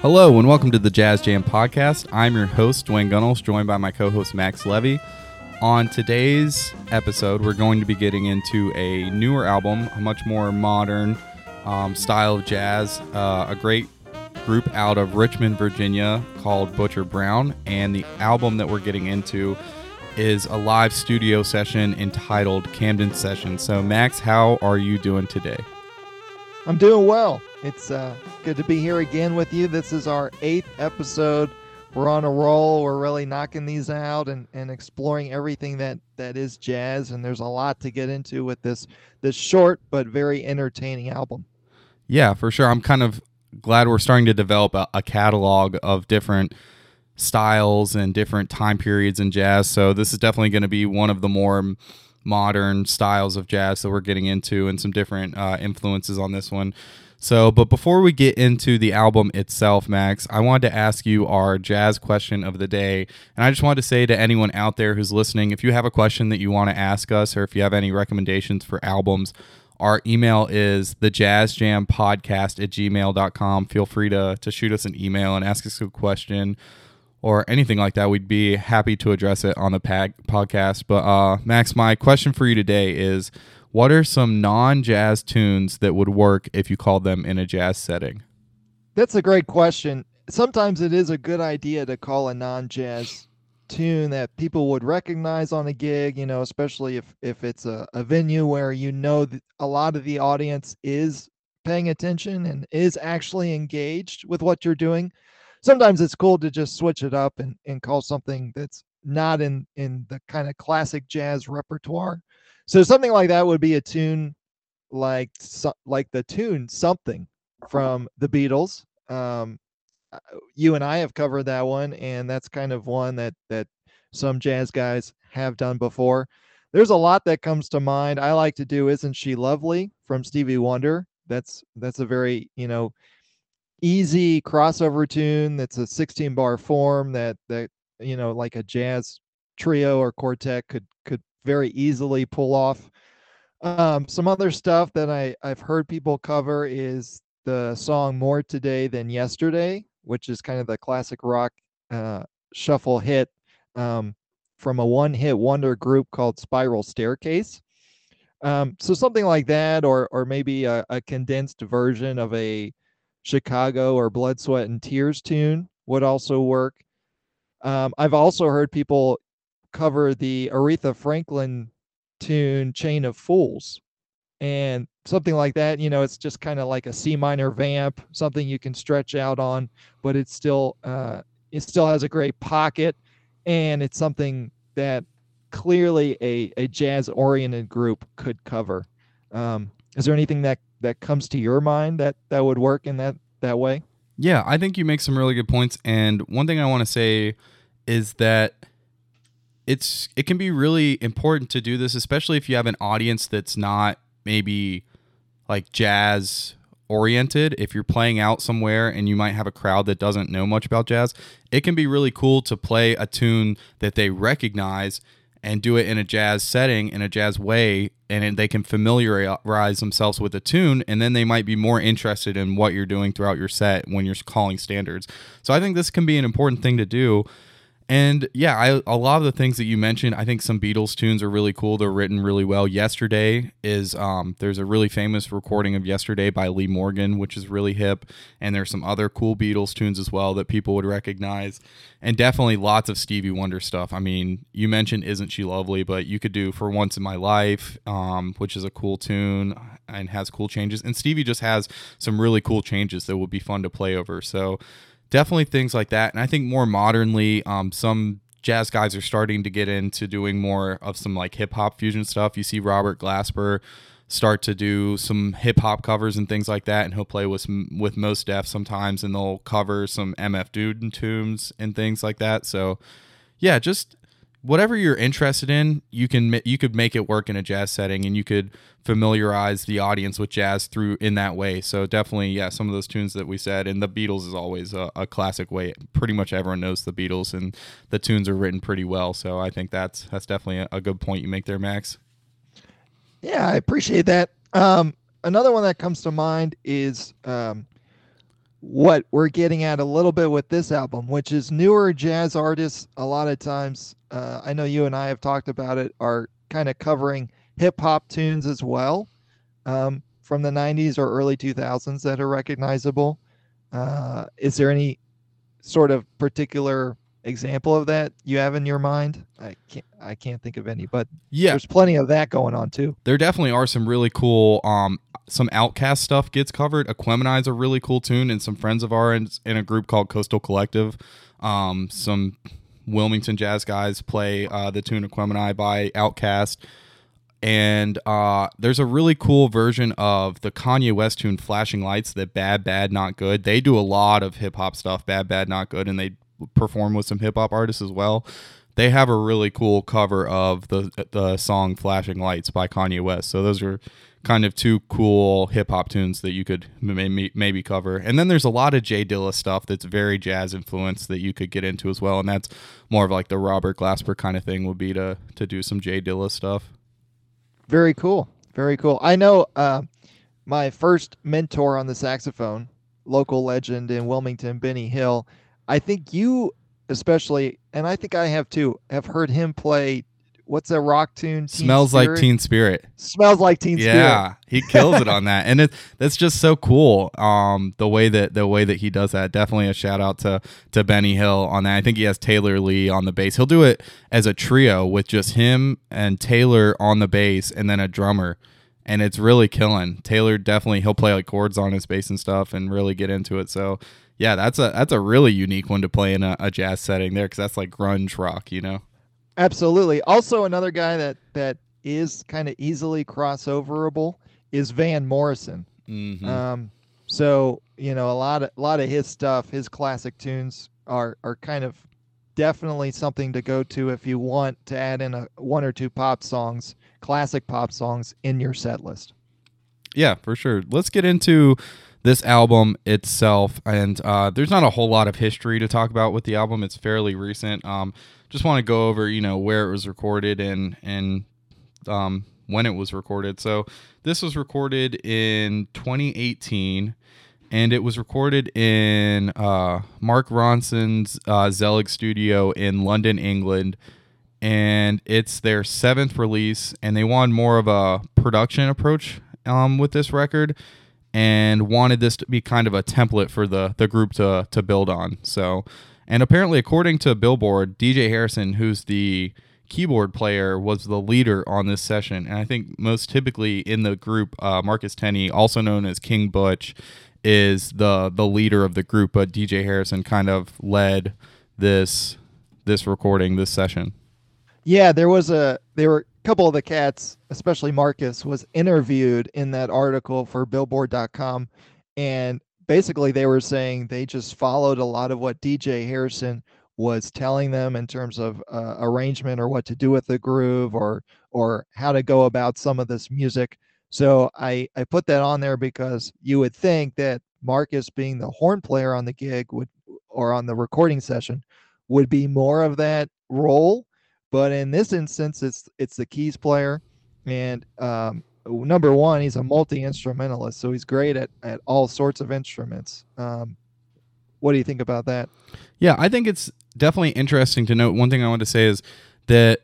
Hello and welcome to the Jazz Jam podcast. I'm your host, Dwayne Gunnels, joined by my co host, Max Levy. On today's episode, we're going to be getting into a newer album, a much more modern um, style of jazz, uh, a great group out of Richmond, Virginia called Butcher Brown. And the album that we're getting into is a live studio session entitled Camden Session. So, Max, how are you doing today? I'm doing well. It's uh, good to be here again with you. This is our eighth episode. We're on a roll. We're really knocking these out and, and exploring everything that, that is jazz. And there's a lot to get into with this this short but very entertaining album. Yeah, for sure. I'm kind of glad we're starting to develop a, a catalog of different styles and different time periods in jazz. So this is definitely going to be one of the more modern styles of jazz that we're getting into and some different uh, influences on this one. So, but before we get into the album itself, Max, I wanted to ask you our jazz question of the day. And I just wanted to say to anyone out there who's listening, if you have a question that you want to ask us or if you have any recommendations for albums, our email is the jazz jam podcast at gmail.com. Feel free to, to shoot us an email and ask us a question or anything like that. We'd be happy to address it on the podcast. But, uh, Max, my question for you today is what are some non jazz tunes that would work if you called them in a jazz setting? That's a great question. Sometimes it is a good idea to call a non jazz tune that people would recognize on a gig, you know, especially if, if it's a, a venue where you know a lot of the audience is paying attention and is actually engaged with what you're doing. Sometimes it's cool to just switch it up and, and call something that's not in, in the kind of classic jazz repertoire. So something like that would be a tune like like the tune something from the Beatles. Um, uh, you and I have covered that one, and that's kind of one that that some jazz guys have done before. There's a lot that comes to mind. I like to do "Isn't She Lovely" from Stevie Wonder. That's that's a very you know easy crossover tune. That's a 16 bar form that that you know like a jazz trio or quartet could could very easily pull off. Um, some other stuff that I, I've heard people cover is the song More Today Than Yesterday, which is kind of the classic rock uh, shuffle hit um, from a one hit wonder group called Spiral Staircase. Um, so something like that, or or maybe a, a, condensed version of a Chicago or Blood, Sweat, and Tears tune would also work. Um, I've also heard people cover the Aretha Franklin tune Chain of Fools. And something like that, you know, it's just kind of like a C minor vamp, something you can stretch out on, but it's still uh it still has a great pocket and it's something that clearly a, a jazz oriented group could cover. Um, is there anything that that comes to your mind that that would work in that that way? Yeah, I think you make some really good points. And one thing I want to say is that it's it can be really important to do this, especially if you have an audience that's not maybe like jazz oriented. If you're playing out somewhere and you might have a crowd that doesn't know much about jazz, it can be really cool to play a tune that they recognize and do it in a jazz setting in a jazz way and they can familiarize themselves with the tune and then they might be more interested in what you're doing throughout your set when you're calling standards. So I think this can be an important thing to do and yeah, I, a lot of the things that you mentioned, I think some Beatles tunes are really cool. They're written really well. Yesterday is um, there's a really famous recording of Yesterday by Lee Morgan, which is really hip. And there's some other cool Beatles tunes as well that people would recognize. And definitely lots of Stevie Wonder stuff. I mean, you mentioned "Isn't She Lovely," but you could do "For Once in My Life," um, which is a cool tune and has cool changes. And Stevie just has some really cool changes that would be fun to play over. So definitely things like that. And I think more modernly, um, some jazz guys are starting to get into doing more of some like hip hop fusion stuff. You see Robert Glasper start to do some hip hop covers and things like that, and he'll play with with Mos Def sometimes, and they'll cover some MF Doom tunes and things like that. So, yeah, just whatever you're interested in, you can you could make it work in a jazz setting, and you could familiarize the audience with jazz through in that way. So definitely, yeah, some of those tunes that we said, and the Beatles is always a, a classic way. Pretty much everyone knows the Beatles, and the tunes are written pretty well. So I think that's that's definitely a, a good point you make there, Max. Yeah, I appreciate that. Um, another one that comes to mind is um, what we're getting at a little bit with this album, which is newer jazz artists. A lot of times, uh, I know you and I have talked about it, are kind of covering hip hop tunes as well um, from the 90s or early 2000s that are recognizable. Uh, is there any sort of particular example of that you have in your mind? I can't I can't think of any, but yeah, there's plenty of that going on too. There definitely are some really cool um some OutKast stuff gets covered. Aquemini a really cool tune, and some friends of ours in a group called Coastal Collective. Um, some Wilmington jazz guys play uh, the tune Aquemini by OutKast. And uh, there's a really cool version of the Kanye West tune Flashing Lights that Bad Bad Not Good. They do a lot of hip hop stuff, Bad Bad Not Good, and they perform with some hip hop artists as well. They have a really cool cover of the the song "Flashing Lights" by Kanye West. So those are kind of two cool hip hop tunes that you could maybe maybe cover. And then there's a lot of J Dilla stuff that's very jazz influenced that you could get into as well. And that's more of like the Robert Glasper kind of thing would be to to do some J Dilla stuff. Very cool. Very cool. I know uh, my first mentor on the saxophone, local legend in Wilmington, Benny Hill I think you especially, and I think I have too, have heard him play. What's a rock tune? Teen Smells Spirit? like Teen Spirit. Smells like Teen yeah, Spirit. Yeah, he kills it on that, and it that's just so cool. Um, the way that the way that he does that. Definitely a shout out to to Benny Hill on that. I think he has Taylor Lee on the bass. He'll do it as a trio with just him and Taylor on the bass, and then a drummer and it's really killing. Taylor definitely he'll play like chords on his bass and stuff and really get into it. So yeah, that's a that's a really unique one to play in a, a jazz setting there because that's like grunge rock, you know. Absolutely. Also, another guy that that is kind of easily crossoverable is Van Morrison. Mm-hmm. Um, so you know, a lot of a lot of his stuff, his classic tunes are are kind of definitely something to go to if you want to add in a one or two pop songs, classic pop songs in your set list. Yeah, for sure. Let's get into this album itself, and uh, there's not a whole lot of history to talk about with the album. It's fairly recent. Um, just want to go over, you know, where it was recorded and and um, when it was recorded. So this was recorded in 2018, and it was recorded in uh, Mark Ronson's uh, Zelig studio in London, England. And it's their seventh release, and they wanted more of a production approach um, with this record and wanted this to be kind of a template for the the group to to build on. So, and apparently, according to Billboard, DJ Harrison, who's the keyboard player, was the leader on this session. And I think most typically in the group, uh, Marcus Tenney, also known as King Butch, is the the leader of the group. But DJ Harrison kind of led this this recording, this session. Yeah, there was a there were couple of the cats, especially Marcus, was interviewed in that article for Billboard.com, and basically they were saying they just followed a lot of what DJ Harrison was telling them in terms of uh, arrangement or what to do with the groove or or how to go about some of this music. So I I put that on there because you would think that Marcus being the horn player on the gig would or on the recording session would be more of that role but in this instance, it's it's the keys player, and um, number one, he's a multi instrumentalist, so he's great at at all sorts of instruments. Um, what do you think about that? Yeah, I think it's definitely interesting to note. One thing I want to say is that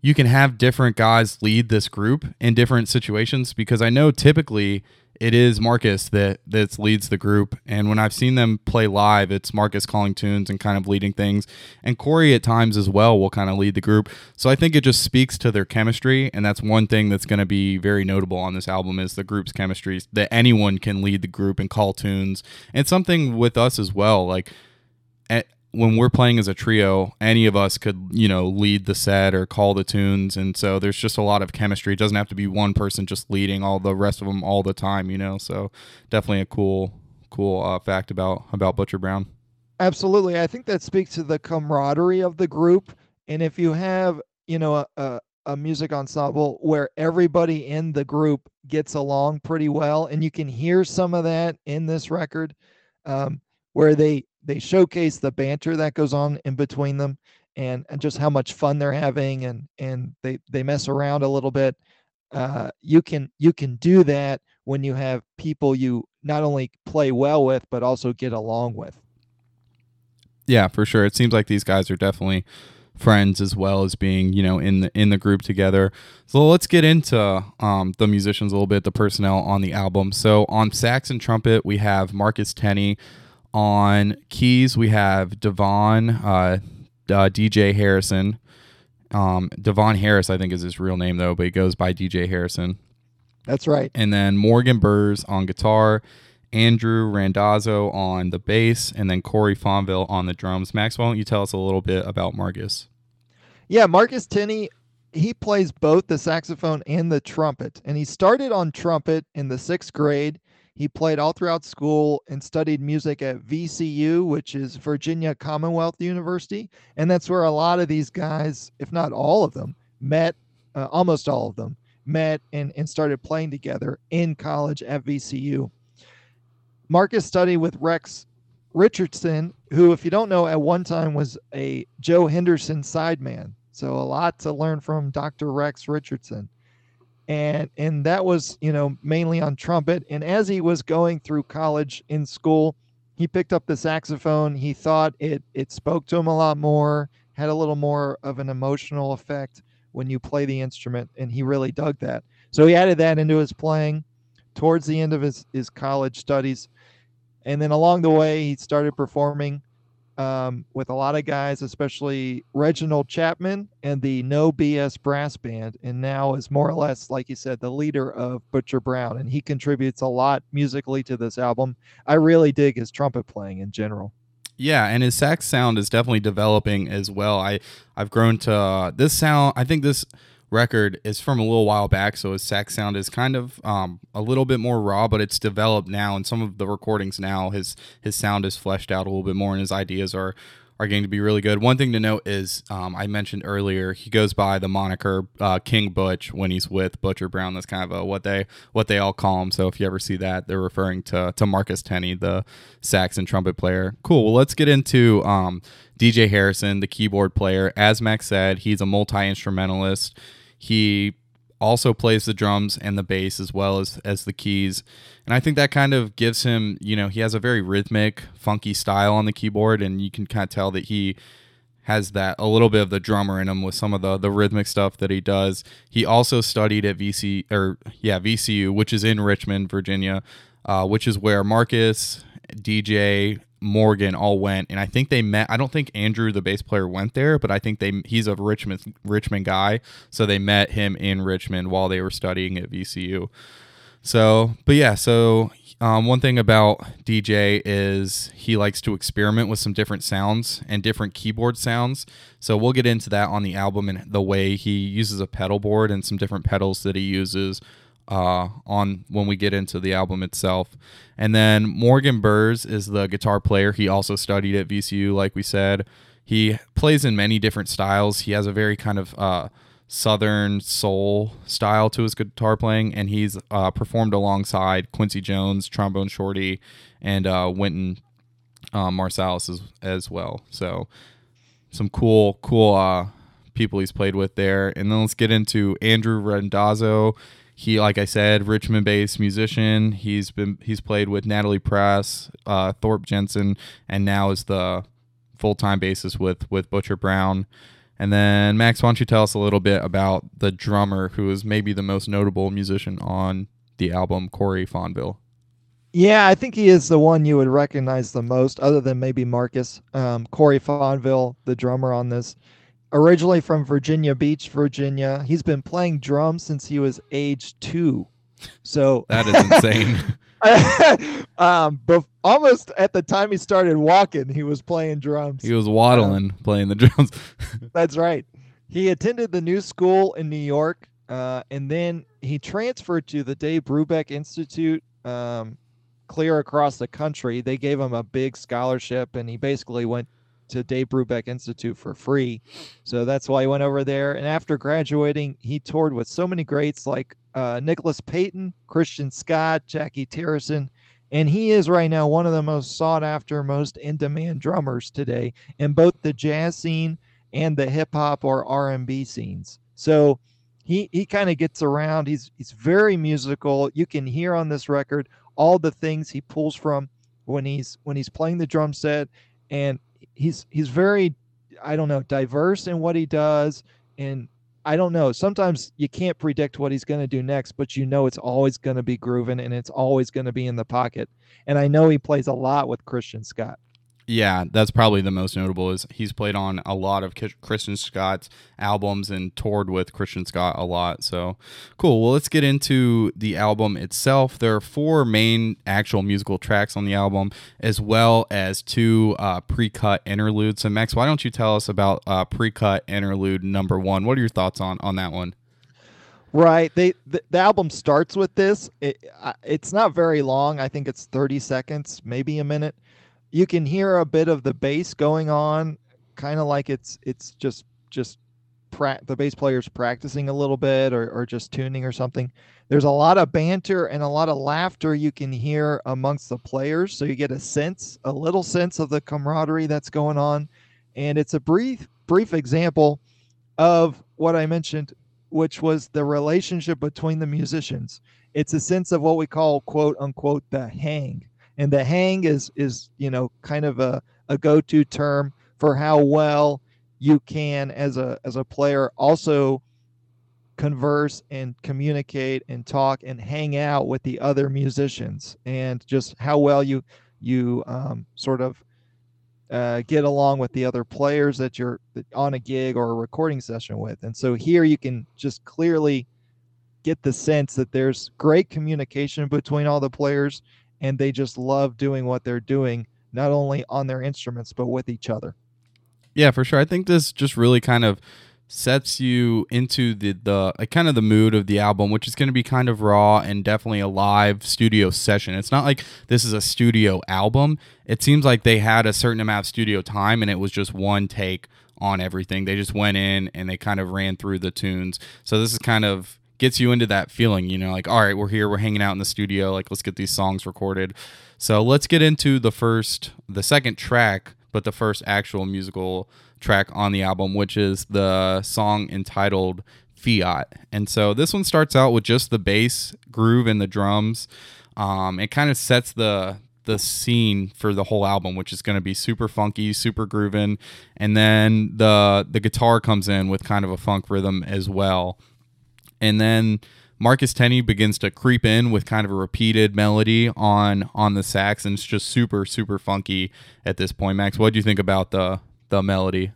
you can have different guys lead this group in different situations because I know typically it is Marcus that that leads the group. And when I've seen them play live, it's Marcus calling tunes and kind of leading things. And Corey at times as well will kind of lead the group. So I think it just speaks to their chemistry, and that's one thing that's going to be very notable on this album is the group's chemistry. That anyone can lead the group and call tunes, and something with us as well. Like at, when we're playing as a trio, any of us could, you know, lead the set or call the tunes. And so there's just a lot of chemistry. It doesn't have to be one person just leading all the rest of them all the time, you know. So definitely a cool, cool uh, fact about about Butcher Brown. Absolutely, I think that speaks to the camaraderie of the group. And if you have, you know, a, a, a music ensemble where everybody in the group gets along pretty well, and you can hear some of that in this record, um, where they they showcase the banter that goes on in between them and, and just how much fun they're having and and they they mess around a little bit uh, you can you can do that when you have people you not only play well with but also get along with. Yeah, for sure. It seems like these guys are definitely friends as well as being you know in the in the group together so let's get into um, the musicians a little bit the personnel on the album so on sax and trumpet we have marcus tenney on keys we have devon uh, uh, dj harrison um, devon harris i think is his real name though but he goes by dj harrison that's right and then morgan burrs on guitar Andrew Randazzo on the bass, and then Corey Fonville on the drums. Max, why don't you tell us a little bit about Marcus? Yeah, Marcus Tenney, he plays both the saxophone and the trumpet. And he started on trumpet in the sixth grade. He played all throughout school and studied music at VCU, which is Virginia Commonwealth University. And that's where a lot of these guys, if not all of them, met, uh, almost all of them, met and, and started playing together in college at VCU. Marcus studied with Rex Richardson, who, if you don't know, at one time was a Joe Henderson sideman. So a lot to learn from Dr. Rex Richardson. And and that was, you know, mainly on trumpet. And as he was going through college in school, he picked up the saxophone. He thought it it spoke to him a lot more, had a little more of an emotional effect when you play the instrument, and he really dug that. So he added that into his playing towards the end of his, his college studies. And then along the way, he started performing um, with a lot of guys, especially Reginald Chapman and the No BS Brass Band, and now is more or less, like you said, the leader of Butcher Brown, and he contributes a lot musically to this album. I really dig his trumpet playing in general. Yeah, and his sax sound is definitely developing as well. I I've grown to uh, this sound. I think this record is from a little while back, so his sax sound is kind of um, a little bit more raw, but it's developed now. And some of the recordings now, his his sound is fleshed out a little bit more, and his ideas are are going to be really good. One thing to note is um, I mentioned earlier he goes by the moniker uh, King Butch when he's with Butcher Brown. That's kind of a, what they what they all call him. So if you ever see that, they're referring to to Marcus Tenney, the sax and trumpet player. Cool. Well, let's get into um, DJ Harrison, the keyboard player. As Max said, he's a multi instrumentalist. He also plays the drums and the bass as well as as the keys. And I think that kind of gives him, you know, he has a very rhythmic, funky style on the keyboard and you can kind of tell that he has that a little bit of the drummer in him with some of the the rhythmic stuff that he does. He also studied at VC or yeah, VCU, which is in Richmond, Virginia, uh, which is where Marcus, DJ, Morgan all went, and I think they met. I don't think Andrew, the bass player, went there, but I think they he's a Richmond Richmond guy, so they met him in Richmond while they were studying at VCU. So, but yeah, so um, one thing about DJ is he likes to experiment with some different sounds and different keyboard sounds. So we'll get into that on the album and the way he uses a pedal board and some different pedals that he uses uh, on when we get into the album itself. And then Morgan Burrs is the guitar player. He also studied at VCU, like we said. He plays in many different styles. He has a very kind of uh, southern soul style to his guitar playing, and he's uh, performed alongside Quincy Jones, Trombone Shorty, and uh, Wynton uh, Marsalis as, as well. So some cool, cool uh, people he's played with there. And then let's get into Andrew Randazzo he like i said richmond based musician. He's been he's played with Natalie Prass uh, thorpe jensen and now is the full-time bassist with with butcher brown. And then max why don't you tell us a little bit about the drummer who is maybe the most notable musician on the album corey fonville? Yeah i think he is the one you would recognize the most other than maybe marcus. Um, corey fonville the drummer on this originally from Virginia Beach, Virginia. He's been playing drums since he was age two. So that is insane. um, but almost at the time he started walking, he was playing drums. He was waddling, playing the drums. that's right. He attended the new school in New York, uh, and then he transferred to the Dave Brubeck Institute. Um, clear across the country. They gave him a big scholarship, and he basically went to Dave Brubeck Institute for free. So that's why he went over there. And after graduating, he toured with so many greats like uh, Nicholas Payton, Christian Scott, Jacky Terrasson. And he is right now one of the most sought after, most in demand drummers today in both the jazz scene and the hip hop or R&B scenes. So he he kind of gets around. He's he's very musical. You can hear on this record all the things he pulls from when he's when he's playing the drum set, and he's he's very I don't know diverse in what he does, and I don't know. Sometimes you can't predict what he's going to do next, but you know it's always going to be grooving and it's always going to be in the pocket. And I know he plays a lot with Christian Scott. Yeah, that's probably the most notable is he's played on a lot of Christian Scott's albums and toured with Christian Scott a lot. So cool. Well, let's get into the album itself. There are four main actual musical tracks on the album, as well as two uh, pre-cut interludes. So Max, why don't you tell us about uh, pre-cut interlude number one? What are your thoughts on on that one? Right. They the, the album starts with this. It, it's not very long. I think it's 30 seconds, maybe a minute you can hear a bit of the bass going on, kind of like it's it's just just pra- the bass players practicing a little bit or, or just tuning or something. There's a lot of banter and a lot of laughter you can hear amongst the players, so you get a sense, a little sense of the camaraderie that's going on, and it's a brief brief example of what I mentioned, which was the relationship between the musicians. It's a sense of what we call quote unquote the hang and the hang is is you know kind of a, a go-to term for how well you can as a as a player also converse and communicate and talk and hang out with the other musicians and just how well you you um, sort of uh, get along with the other players that you're on a gig or a recording session with. And so here you can just clearly get the sense that there's great communication between all the players and they just love doing what they're doing, not only on their instruments, but with each other. Yeah, for sure. I think this just really kind of sets you into the the uh, like kind of the mood of the album which is going to be kind of raw and definitely a live studio session it's not like this is a studio album it seems like they had a certain amount of studio time and it was just one take on everything they just went in and they kind of ran through the tunes so this is kind of gets you into that feeling, you know, like, all right, we're here, we're hanging out in the studio, like, let's get these songs recorded. So let's get into the first, the second track, but the first actual musical track on the album, which is the song entitled Fiat. And so this one starts out with just the bass groove and the drums. Um, it kind of sets the the scene for the whole album, which is going to be super funky, super grooving, and then the the guitar comes in with kind of a funk rhythm as well and then Marcus Tenney begins to creep in with kind of a repeated melody on on the sax, and it's just super super funky at this point. Max, what do you think about the the melody?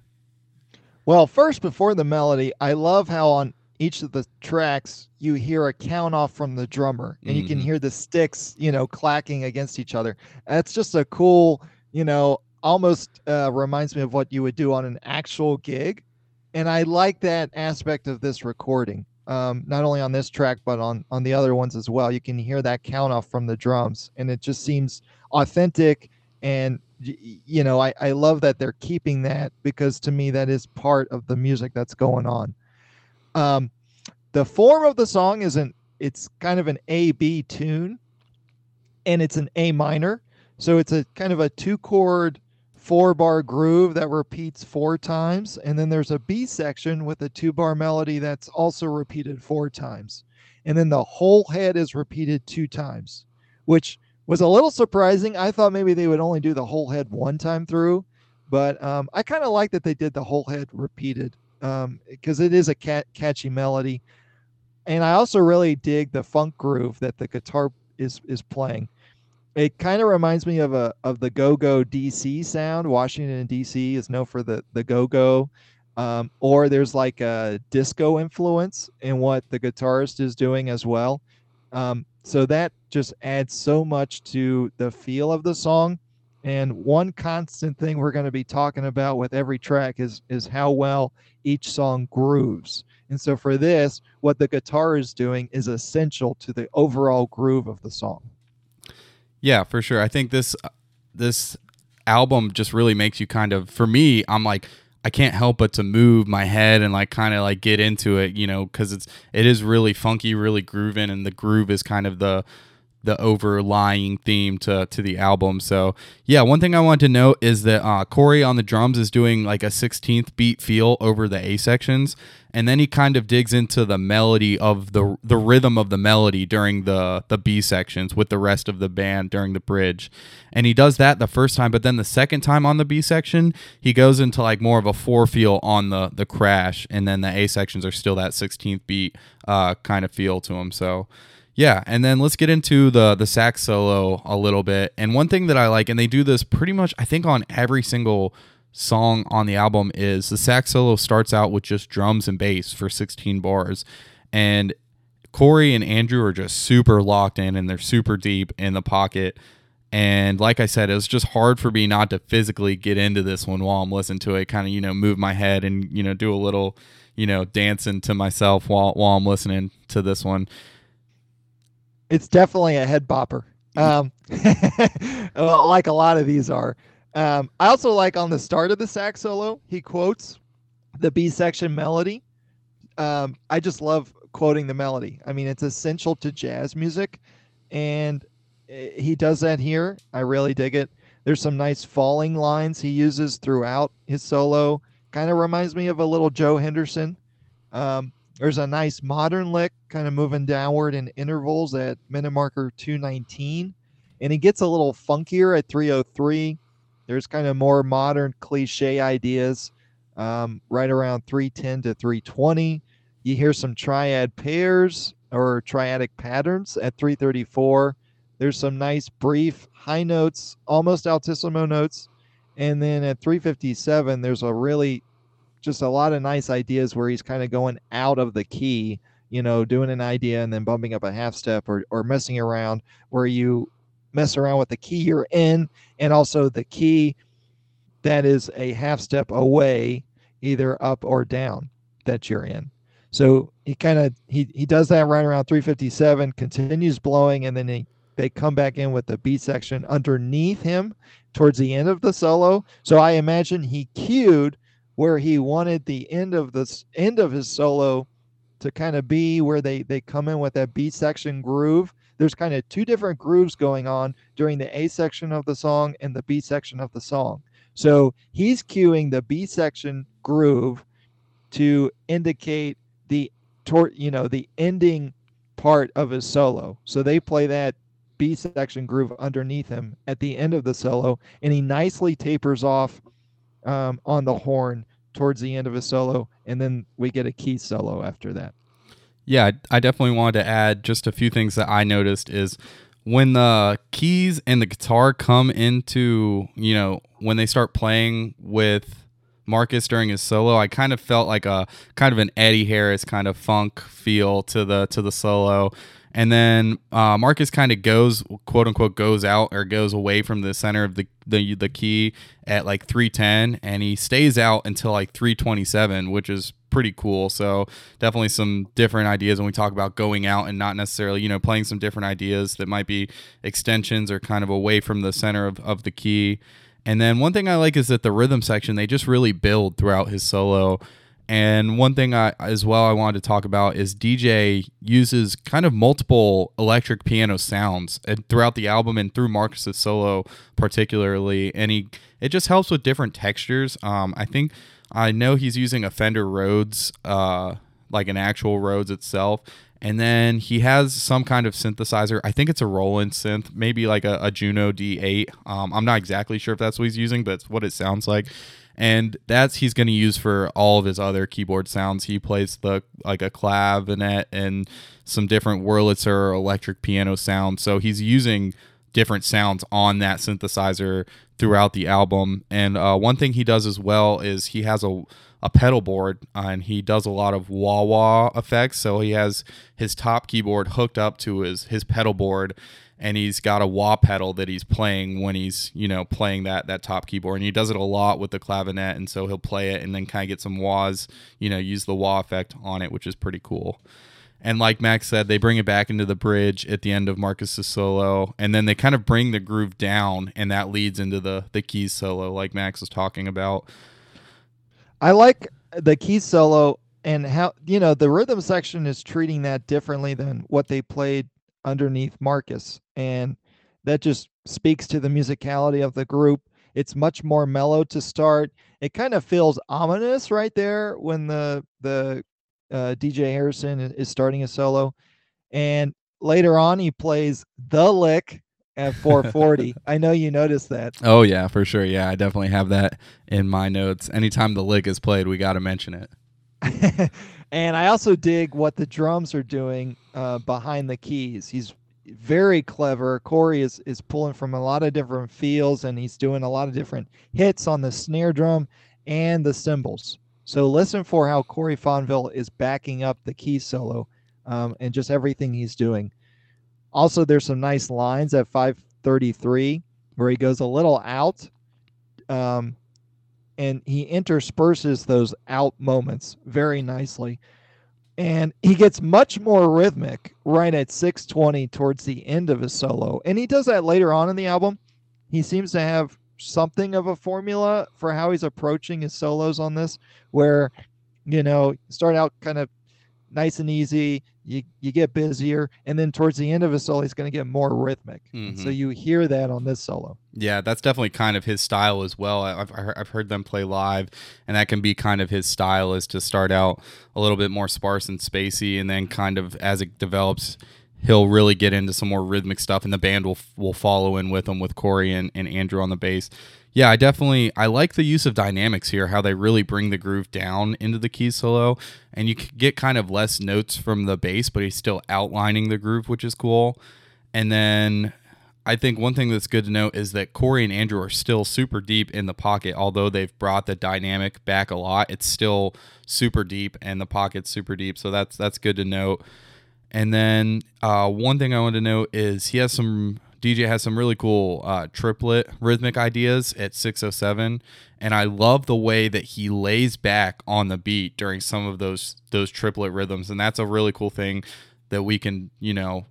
Well, first before the melody, I love how on each of the tracks you hear a count off from the drummer, and mm-hmm. you can mm-hmm. hear the sticks, you know, clacking against each other. That's just a cool, you know, almost uh, reminds me of what you would do on an actual gig, and I like that aspect of this recording um, not only on this track but on on the other ones as well. You can hear that count off from the drums, and it just seems authentic. And you know, I I love that they're keeping that because to me that is part of the music that's going on. Um, the form of the song isn't. It's kind of an A B tune, and it's an A minor, so it's a kind of a two chord four bar groove that repeats four times. And then there's a B section with a two bar melody that's also repeated four times. And then the whole head is repeated two times, which was a little surprising. I thought maybe they would only do the whole head one time through, but um, I kind of like that they did the whole head repeated because um, it is a cat- catchy melody. And I also really dig the funk groove that the guitar is is playing it kind of reminds me of a of the go go DC sound. Washington DC is known for the the go go, um, or there's like a disco influence in what the guitarist is doing as well. Um, so that just adds so much to the feel of the song. And one constant thing we're going to be talking about with every track is is how well each song grooves. And so for this, what the guitar is doing is essential to the overall groove of the song. Yeah, for sure. I think this this album just really makes you kind of for me, I'm like I can't help but to move my head and like kind of like get into it, you know, cuz it's it is really funky, really grooving and the groove is kind of the the overlying theme to to the album. So yeah, one thing I want to note is that uh, Corey on the drums is doing like a 16th beat feel over the A sections, and then he kind of digs into the melody of the the rhythm of the melody during the the B sections with the rest of the band during the bridge. And he does that the first time, but then the second time on the B section, he goes into like more of a four feel on the the crash, and then the A sections are still that 16th beat uh, kind of feel to him. So yeah, and then let's get into the the sax solo a little bit. And one thing that I like, and they do this pretty much, I think, on every single song on the album, is the sax solo starts out with just drums and bass for 16 bars, and Corey and Andrew are just super locked in and they're super deep in the pocket. And like I said, it was just hard for me not to physically get into this one while I'm listening to it, kind of, you know, move my head and, you know, do a little, you know, dancing to myself while while I'm listening to this one it's definitely a head bopper. Um, like a lot of these are. Um, I also like on the start of the sax solo, he quotes the B section melody. Um, I just love quoting the melody. I mean, it's essential to jazz music, and eh, he does that here. I really dig it. There's some nice falling lines he uses throughout his solo. Kind of reminds me of a little Joe Henderson. Um, there's a nice modern lick kind of moving downward in intervals at minute marker 219. And it gets a little funkier at 303. There's kind of more modern cliche ideas um, right around 310 to 320. You hear some triad pairs or triadic patterns at 334. There's some nice brief high notes, almost altissimo notes. And then at 357, there's a really just a lot of nice ideas where he's kind of going out of the key, you know, doing an idea and then bumping up a half step or, or messing around where you mess around with the key you're in and also the key that is a half step away, either up or down that you're in. So he kind of he he does that right around 357, continues blowing, and then he, they come back in with the B section underneath him towards the end of the solo. So I imagine he cued where he wanted the end of this end of his solo to kind of be where they they come in with that B section groove. There's kind of two different grooves going on during the A section of the song and the B section of the song. So he's cueing the B section groove to indicate the you know the ending part of his solo. So they play that B section groove underneath him at the end of the solo, and he nicely tapers off um, on the horn towards the end of his solo, and then we get a key solo after that. Yeah, I definitely wanted to add just a few things that I noticed is when the keys and the guitar come into, you know, when they start playing with Marcus during his solo, I kind of felt like a kind of an Eddie Harris kind of funk feel to the to the solo and then uh, Marcus kind of goes quote unquote goes out or goes away from the center of the, the the key at like 310 and he stays out until like 327 which is pretty cool. So definitely some different ideas when we talk about going out and not necessarily you know playing some different ideas that might be extensions or kind of away from the center of, of the key. And then one thing i like is that the rhythm section they just really build throughout his solo and one thing I as well I wanted to talk about is DJ uses kind of multiple electric piano sounds throughout the album and through Marcus's solo particularly, and he it just helps with different textures. Um, I think I know he's using a Fender Rhodes, uh, like an actual Rhodes itself, and then he has some kind of synthesizer. I think it's a Roland synth, maybe like a, a Juno D8. Um, I'm not exactly sure if that's what he's using, but it's what it sounds like and that's he's going to use for all of his other keyboard sounds. He plays the like a clavinet and some different Wurlitzer electric piano sounds. So he's using different sounds on that synthesizer throughout the album. And uh, one thing he does as well is he has a a pedal board uh, and he does a lot of wah wah effects. So he has his top keyboard hooked up to his his pedal board and he's got a wah pedal that he's playing when he's you know playing that that top keyboard. And he does it a lot with the clavinet and so he'll play it and then kind of get some wahs you know use the wah effect on it which is pretty cool. And like max said they bring it back into the bridge at the end of marcus's solo and then they kind of bring the groove down and that leads into the the keys solo like max was talking about. I like the keys solo and how you know the rhythm section is treating that differently than what they played underneath Marcus. And that just speaks to the musicality of the group. It's much more mellow to start. It kind of feels ominous right there when the the uh, DJ Harrison is starting a solo, and later on he plays the lick at 440. I know you noticed that. Oh yeah, for sure. Yeah, I definitely have that in my notes. Anytime the lick is played, we got to mention it. and I also dig what the drums are doing uh, behind the keys. He's very clever. Corey is is pulling from a lot of different feels, and he's doing a lot of different hits on the snare drum and the cymbals. So listen for how Corey Fonville is backing up the key solo, um, and just everything he's doing. Also, there's some nice lines at 533 where he goes a little out, um, and he intersperses those out moments very nicely. And he gets much more rhythmic right at 620 towards the end of his solo. And he does that later on in the album. He seems to have something of a formula for how he's approaching his solos on this where you know start out kind of nice and easy you you get busier and then towards the end of a solo he's going to get more rhythmic. Mm-hmm. so you hear that on this solo. Yeah that's definitely kind of his style as well. I've, I've heard them play live and that can be kind of his style is to start out a little bit more sparse and spacey and then kind of as it develops he'll really get into some more rhythmic stuff and the band will will follow in with him with corey and, and andrew on the bass yeah, I definitely I like the use of dynamics here, how they really bring the groove down into the key solo, and you get kind of less notes from the bass, but he's still outlining the groove, which is cool. And then I think one thing that's good to note is that Corey and Andrew are still super deep in the pocket, although they've brought the dynamic back a lot. It's still super deep, and the pocket's super deep, so that's that's good to note. And then uh, one thing I want to note is he has some DJ has some really cool uh, triplet rhythmic ideas at 607, and I love the way that he lays back on the beat during some of those those triplet rhythms, and that's a really cool thing that we can you know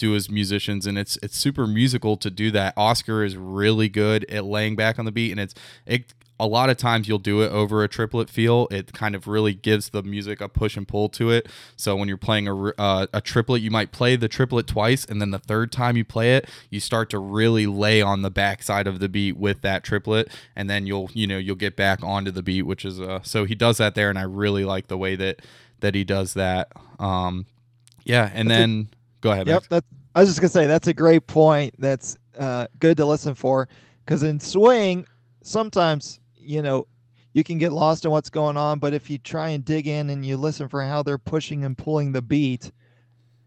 do as musicians and it's it's super musical to do that oscar is really good at laying back on the beat and it's it a lot of times you'll do it over a triplet feel. It kind of really gives the music a push and pull to it. So when you're playing a, uh, a triplet, you might play the triplet twice, and then the third time you play it, you start to really lay on the backside of the beat with that triplet, and then you'll you know you'll get back onto the beat, which is uh, so he does that there, and I really like the way that that he does that. Um, yeah, and that's then a, go ahead. Yep, that I was just gonna say that's a great point. That's uh, good to listen for because in swing sometimes you know, you can get lost in what's going on, but if you try and dig in and you listen for how they're pushing and pulling the beat,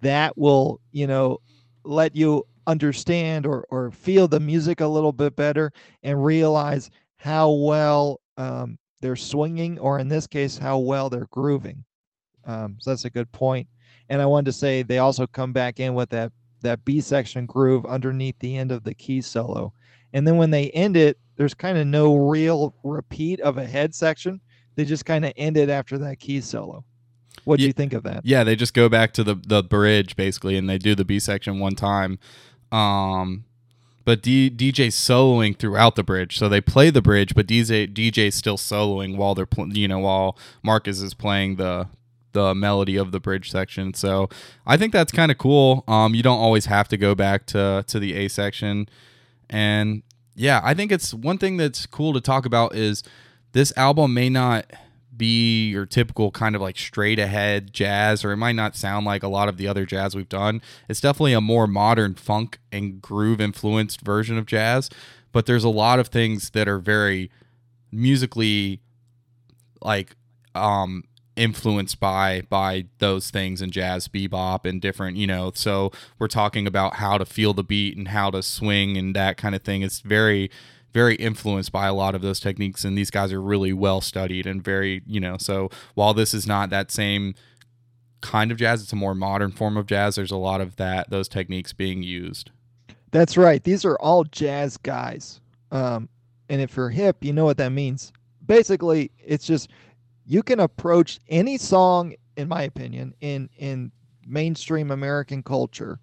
that will, you know, let you understand or, or feel the music a little bit better and realize how well um, they're swinging, or in this case, how well they're grooving. Um, so that's a good point. And I wanted to say they also come back in with that that B section groove underneath the end of the key solo. And then when they end it, there's kind of no real repeat of a head section. They just kind of end it after that key solo. What do yeah, you think of that? Yeah, they just go back to the the bridge basically, and they do the B section one time. Um, but D, DJ's soloing throughout the bridge, so they play the bridge, but DJ DJ's still soloing while they're pl- you know while Marcus is playing the the melody of the bridge section. So I think that's kind of cool. Um, you don't always have to go back to to the A section, and yeah, I think it's one thing that's cool to talk about is this album may not be your typical kind of like straight ahead jazz, or it might not sound like a lot of the other jazz we've done. It's definitely a more modern funk and groove influenced version of jazz, but there's a lot of things that are very musically like um influenced by by those things and jazz bebop and different you know. So we're talking about how to feel the beat and how to swing and that kind of thing. It's very very influenced by a lot of those techniques and these guys are really well studied and very you know. So while this is not that same kind of jazz it's a more modern form of jazz there's a lot of that those techniques being used. That's right. These are all jazz guys. Um and if you're hip you know what that means. Basically it's just you can approach any song, in my opinion, in in mainstream American culture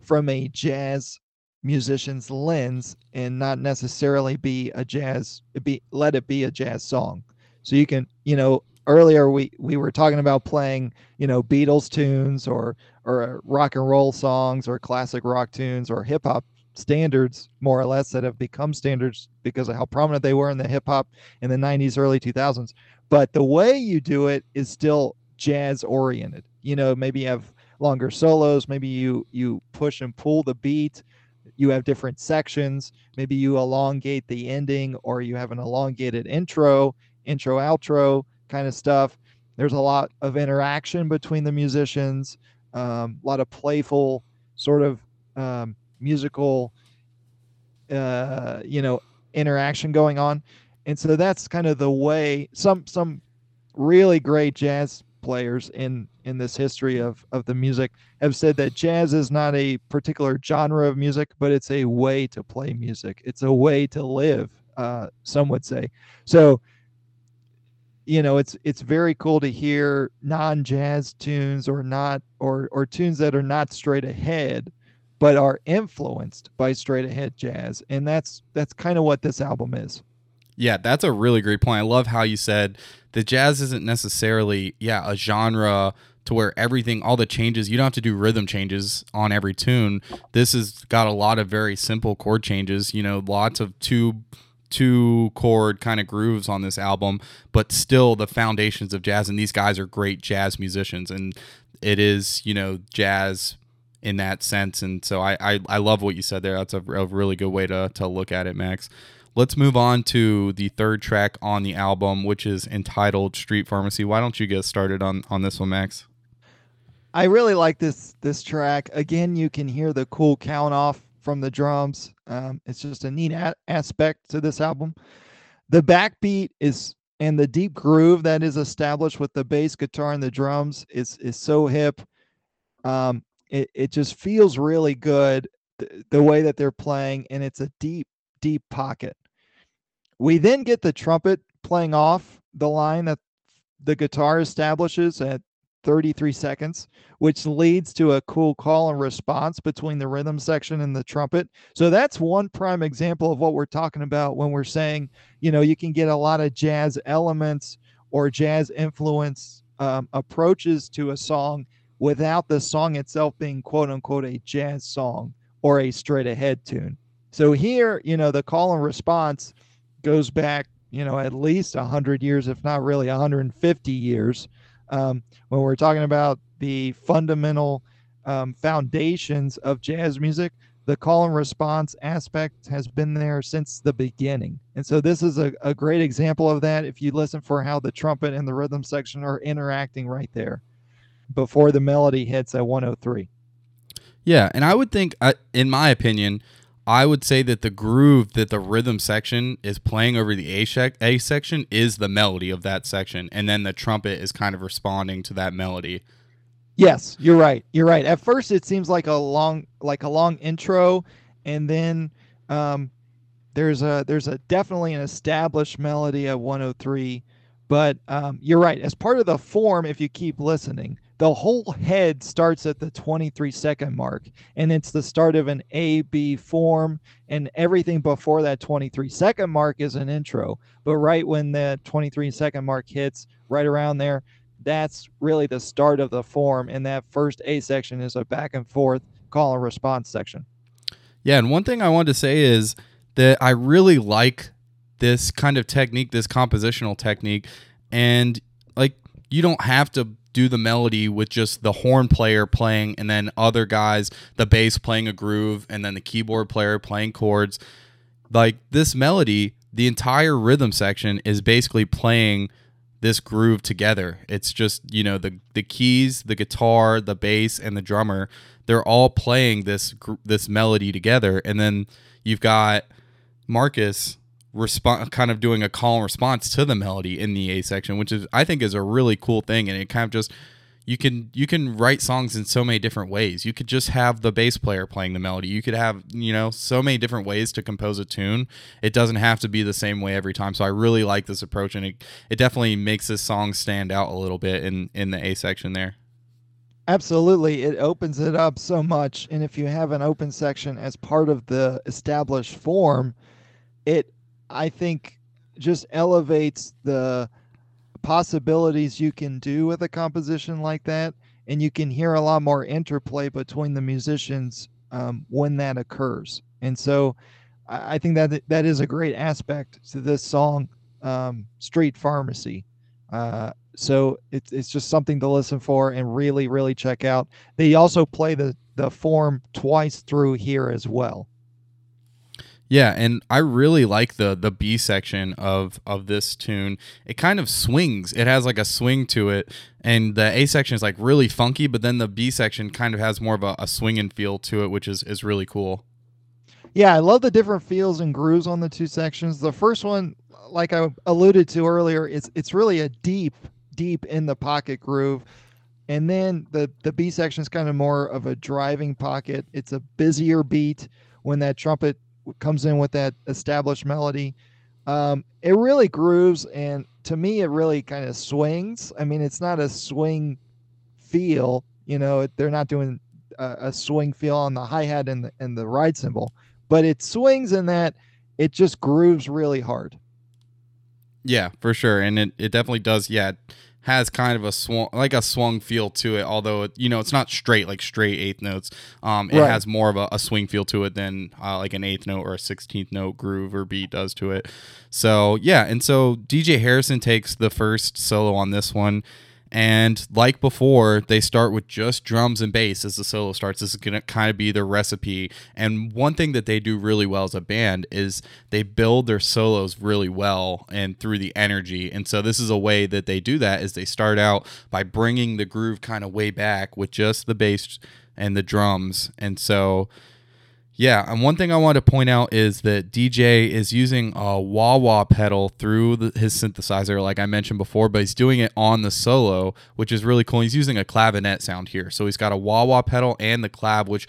from a jazz musician's lens and not necessarily be a jazz be let it be a jazz song. So you can, you know, earlier we we were talking about playing you know Beatles tunes or or rock and roll songs or classic rock tunes or hip hop standards more or less that have become standards because of how prominent they were in the hip hop in the 90s early 2000s but the way you do it is still jazz oriented. You know maybe you have longer solos maybe you you push and pull the beat you have different sections maybe you elongate the ending or you have an elongated intro intro outro kind of stuff. There's a lot of interaction between the musicians um, a lot of playful sort of um, musical uh, you know interaction going on. And so that's kind of the way some some really great jazz players in in this history of of the music have said that jazz is not a particular genre of music but it's a way to play music. It's a way to live uh, some would say. So you know it's it's very cool to hear non-jazz tunes or not or or tunes that are not straight ahead but are influenced by straight ahead jazz. And that's that's kind of what this album is. Yeah that's a really great point. I love how you said the jazz isn't necessarily yeah a genre to where everything all the changes you don't have to do rhythm changes on every tune. This has got a lot of very simple chord changes you know lots of two two chord kind of grooves on this album but still the foundations of jazz. And these guys are great jazz musicians. And it is you know jazz in that sense. And so I, I, I love what you said there. That's a, a, really good way to, to look at it, Max. Let's move on to the third track on the album, which is entitled Street Pharmacy. Why don't you get started on, on this one, Max? I really like this this track. Again, you can hear the cool count off from the drums. Um, it's just a neat a- aspect to this album. The backbeat is and the deep groove that is established with the bass guitar and the drums is is so hip. Um, it, it just feels really good the, the way that they're playing, and it's a deep, deep pocket. We then get the trumpet playing off the line that the guitar establishes at 33 seconds, which leads to a cool call and response between the rhythm section and the trumpet. So that's one prime example of what we're talking about when we're saying, you know, you can get a lot of jazz elements or jazz influence um, approaches to a song without the song itself being quote unquote a jazz song or a straight ahead tune. So here, you know, the call and response goes back, you know, at least 100 years, if not really 150 years, um, when we're talking about the fundamental um, foundations of jazz music. The call and response aspect has been there since the beginning. And so this is a, a great example of that if you listen for how the trumpet and the rhythm section are interacting right there before the melody hits at 103. Yeah, and I would think, in my opinion, I would say that the groove that the rhythm section is playing over the A, sec- A section is the melody of that section, and then the trumpet is kind of responding to that melody. Yes, you're right. You're right. At first, it seems like a long, like a long intro, and then um, there's a there's a definitely an established melody at 103. But um, you're right. As part of the form, if you keep listening, the whole head starts at the 23 second mark and it's the start of an a b form and everything before that 23 second mark is an intro. But right when the 23 second mark hits right around there that's really the start of the form and that first a section is a back and forth call and response section. Yeah and one thing i wanted to say is that i really like this kind of technique this compositional technique and like you don't have to do the melody with just the horn player playing and then other guys, the bass playing a groove and then the keyboard player playing chords. Like this melody, the entire rhythm section is basically playing this groove together. It's just, you know, the the keys, the guitar, the bass and the drummer, they're all playing this this melody together and then you've got Marcus respond kind of doing a call and response to the melody in the A section, which is I think is a really cool thing and it kind of just you can you can write songs in so many different ways. You could just have the bass player playing the melody. You could have, you know, so many different ways to compose a tune. It doesn't have to be the same way every time. So I really like this approach and it, it definitely makes this song stand out a little bit in in the A section there. Absolutely. It opens it up so much and if you have an open section as part of the established form, it I think just elevates the possibilities you can do with a composition like that, and you can hear a lot more interplay between the musicians um, when that occurs. And so, I, I think that that is a great aspect to this song, um, "Street Pharmacy." Uh, so it's it's just something to listen for and really really check out. They also play the the form twice through here as well. Yeah, and I really like the the B section of of this tune. It kind of swings. It has like a swing to it, and the A section is like really funky, but then the B section kind of has more of a, a swinging feel to it, which is is really cool. Yeah, I love the different feels and grooves on the two sections. The first one, like I alluded to earlier, it's it's really a deep, deep in the pocket groove. And then the the B section is kind of more of a driving pocket. It's a busier beat when that trumpet comes in with that established melody. Um, it really grooves, and to me, it really kind of swings. I mean, it's not a swing feel, you know. They're not doing a, a swing feel on the hi hat and the and the ride cymbal, but it swings in that it just grooves really hard. Yeah, for sure, and it, it definitely does. Yeah, has kind of a swung like a swung feel to it although it, you know it's not straight like straight eighth notes um it right. has more of a, a, swing feel to it than uh, like an eighth note or a 16th note groove or beat does to it so yeah and so dj harrison takes the first solo on this one and like before, they start with just drums and bass as the solo starts. This is going to kind of be their recipe. And one thing that they do really well as a band is they build their solos really well and through the energy. And so this is a way that they do that is they start out by bringing the groove kind of way back with just the bass and the drums. And so yeah, and one thing I want to point out is that DJ is using a wah wah pedal through the, his synthesizer, like I mentioned before, but he's doing it on the solo, which is really cool. He's using a clavinet sound here, so he's got a wah wah pedal and the clav, which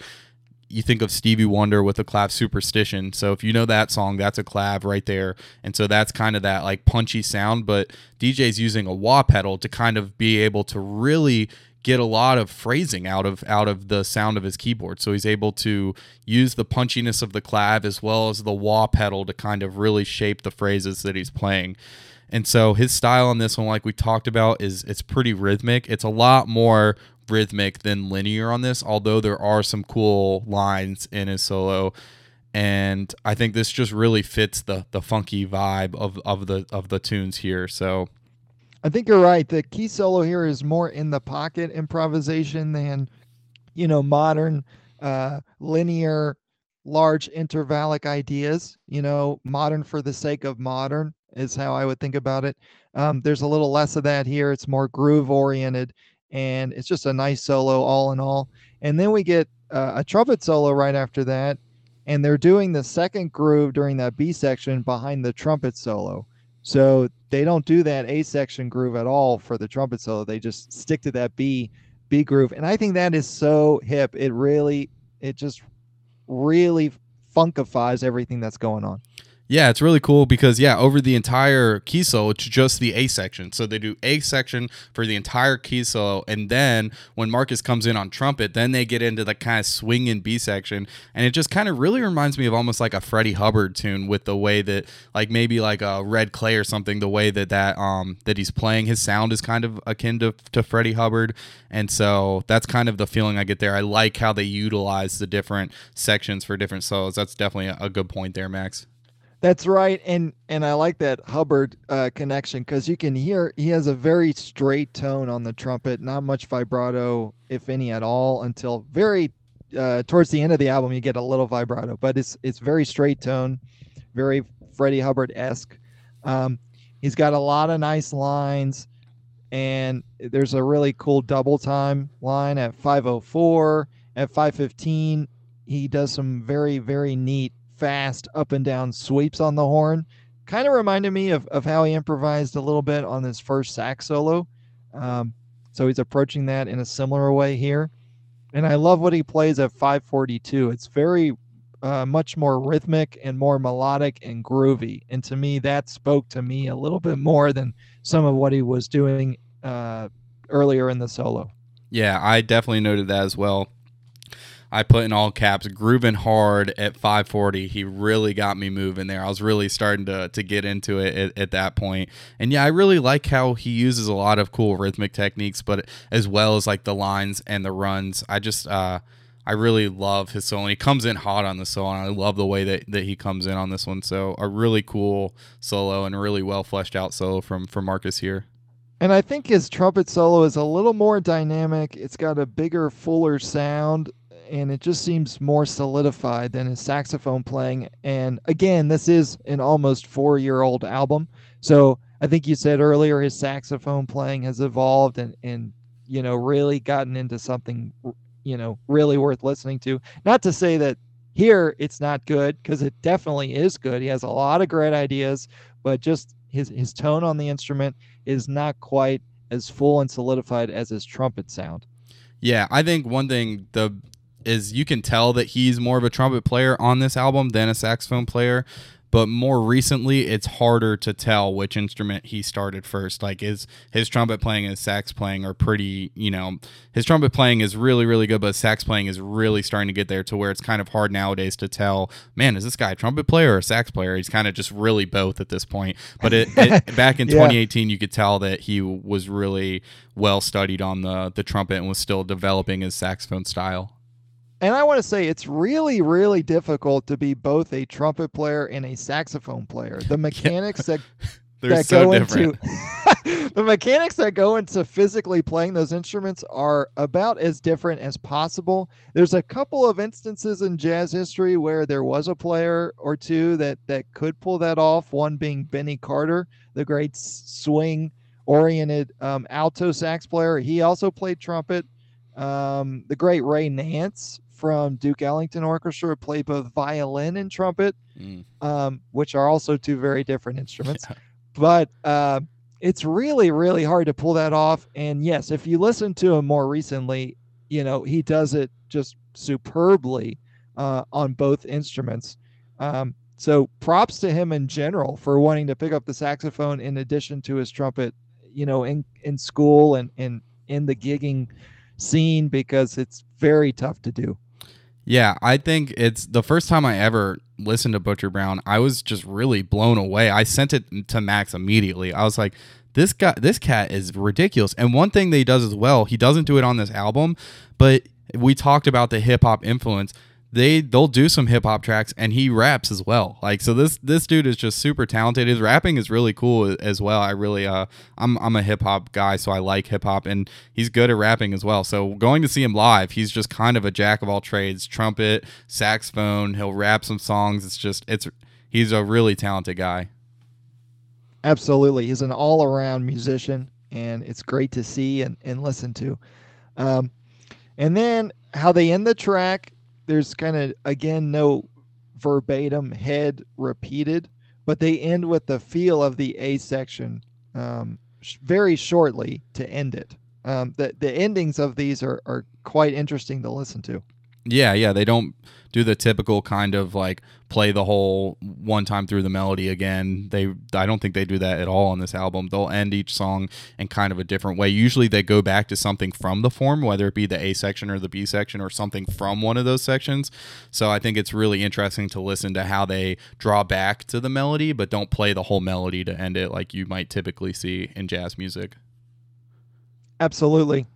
you think of Stevie Wonder with the clav superstition. So if you know that song, that's a clav right there. And so that's kind of that like punchy sound, but DJ's using a wah pedal to kind of be able to really get a lot of phrasing out of out of the sound of his keyboard. So he's able to use the punchiness of the clav as well as the wah pedal to kind of really shape the phrases that he's playing. And so his style on this one, like we talked about, is it's pretty rhythmic. It's a lot more rhythmic than linear on this, although there are some cool lines in his solo. And I think this just really fits the the funky vibe of, of the of the tunes here. So I think you're right. The key solo here is more in the pocket improvisation than, you know, modern, uh, linear, large intervallic ideas. You know, modern for the sake of modern is how I would think about it. Um, there's a little less of that here. It's more groove oriented, and it's just a nice solo all in all. And then we get uh, a trumpet solo right after that, and they're doing the second groove during that B section behind the trumpet solo. So they don't do that A section groove at all for the trumpet solo. They just stick to that B B groove. And I think that is so hip. It really it just really funkifies everything that's going on. Yeah, it's really cool because yeah, over the entire key solo, it's just the A section. So they do A section for the entire key solo, and then when Marcus comes in on trumpet, then they get into the kind of swinging B section, and it just kind of really reminds me of almost like a Freddie Hubbard tune with the way that like maybe like a Red Clay or something. The way that that um that he's playing, his sound is kind of akin to to Freddie Hubbard, and so that's kind of the feeling I get there. I like how they utilize the different sections for different solos. That's definitely a good point there, Max. That's right, and and I like that Hubbard uh, connection because you can hear he has a very straight tone on the trumpet, not much vibrato, if any at all, until very uh, towards the end of the album you get a little vibrato, but it's it's very straight tone, very Freddie Hubbard esque. Um, he's got a lot of nice lines, and there's a really cool double time line at 504, at 515. He does some very very neat fast up and down sweeps on the horn. Kind of reminded me of, of how he improvised a little bit on his first sax solo. Um, so he's approaching that in a similar way here. And I love what he plays at 542. It's very uh, much more rhythmic and more melodic and groovy. And to me, that spoke to me a little bit more than some of what he was doing uh, earlier in the solo. Yeah, I definitely noted that as well. I put in all caps, grooving hard at 540. He really got me moving there. I was really starting to to get into it at, at that point. And yeah, I really like how he uses a lot of cool rhythmic techniques, but as well as like the lines and the runs. I just uh I really love his solo. And he comes in hot on the solo, and I love the way that, that he comes in on this one. So a really cool solo and really well fleshed out solo from from Marcus here. And I think his trumpet solo is a little more dynamic. It's got a bigger, fuller sound, and it just seems more solidified than his saxophone playing. And again, this is an almost four year old album. So I think you said earlier his saxophone playing has evolved and, and you know, really gotten into something, you know, really worth listening to. Not to say that here it's not good, because it definitely is good. He has a lot of great ideas, but just his his tone on the instrument is not quite as full and solidified as his trumpet sound. Yeah, I think one thing the is you can tell that he's more of a trumpet player on this album than a saxophone player but more recently it's harder to tell which instrument he started first. Like his his trumpet playing and his sax playing are pretty you know his trumpet playing is really really good but sax playing is really starting to get there to where it's kind of hard nowadays to tell man is this guy a trumpet player or a sax player? He's kind of just really both at this point. But it, it back in yeah. 2018 you could tell that he was really well studied on the the trumpet and was still developing his saxophone style and I want to say it's really, really difficult to be both a trumpet player and a saxophone player. The mechanics yeah. that that so go different. into the mechanics that go into physically playing those instruments are about as different as possible. There's a couple of instances in jazz history where there was a player or two that that could pull that off. One being Benny Carter, the great swing oriented um, alto sax player. He also played trumpet. Um, the great Ray Nance from Duke Ellington Orchestra played both violin and trumpet, mm. um, which are also two very different instruments. Yeah. But uh, it's really, really hard to pull that off. And yes, if you listen to him more recently, you know, he does it just superbly uh, on both instruments. Um, so props to him in general for wanting to pick up the saxophone in addition to his trumpet, you know, in, in school and, and in the gigging scene because it's very tough to do. Yeah, I think it's the first time I ever listened to Butcher Brown. I was just really blown away. I sent it to Max immediately. I was like, this guy, this cat is ridiculous. And one thing that he does as well, he doesn't do it on this album, but we talked about the hip hop influence they they'll do some hip hop tracks and he raps as well. Like so this this dude is just super talented. His rapping is really cool as well. I really uh I'm I'm a hip hop guy so I like hip hop and he's good at rapping as well. So going to see him live, he's just kind of a jack of all trades, trumpet, saxophone, he'll rap some songs. It's just it's he's a really talented guy. Absolutely. He's an all-around musician and it's great to see and and listen to. Um and then how they end the track there's kind of again no verbatim head repeated, but they end with the feel of the A section um, sh- very shortly to end it. Um, the the endings of these are are quite interesting to listen to. Yeah, yeah, they don't do the typical kind of like play the whole one time through the melody again. They I don't think they do that at all on this album. They'll end each song in kind of a different way. Usually they go back to something from the form, whether it be the A section or the B section or something from one of those sections. So I think it's really interesting to listen to how they draw back to the melody but don't play the whole melody to end it like you might typically see in jazz music. Absolutely.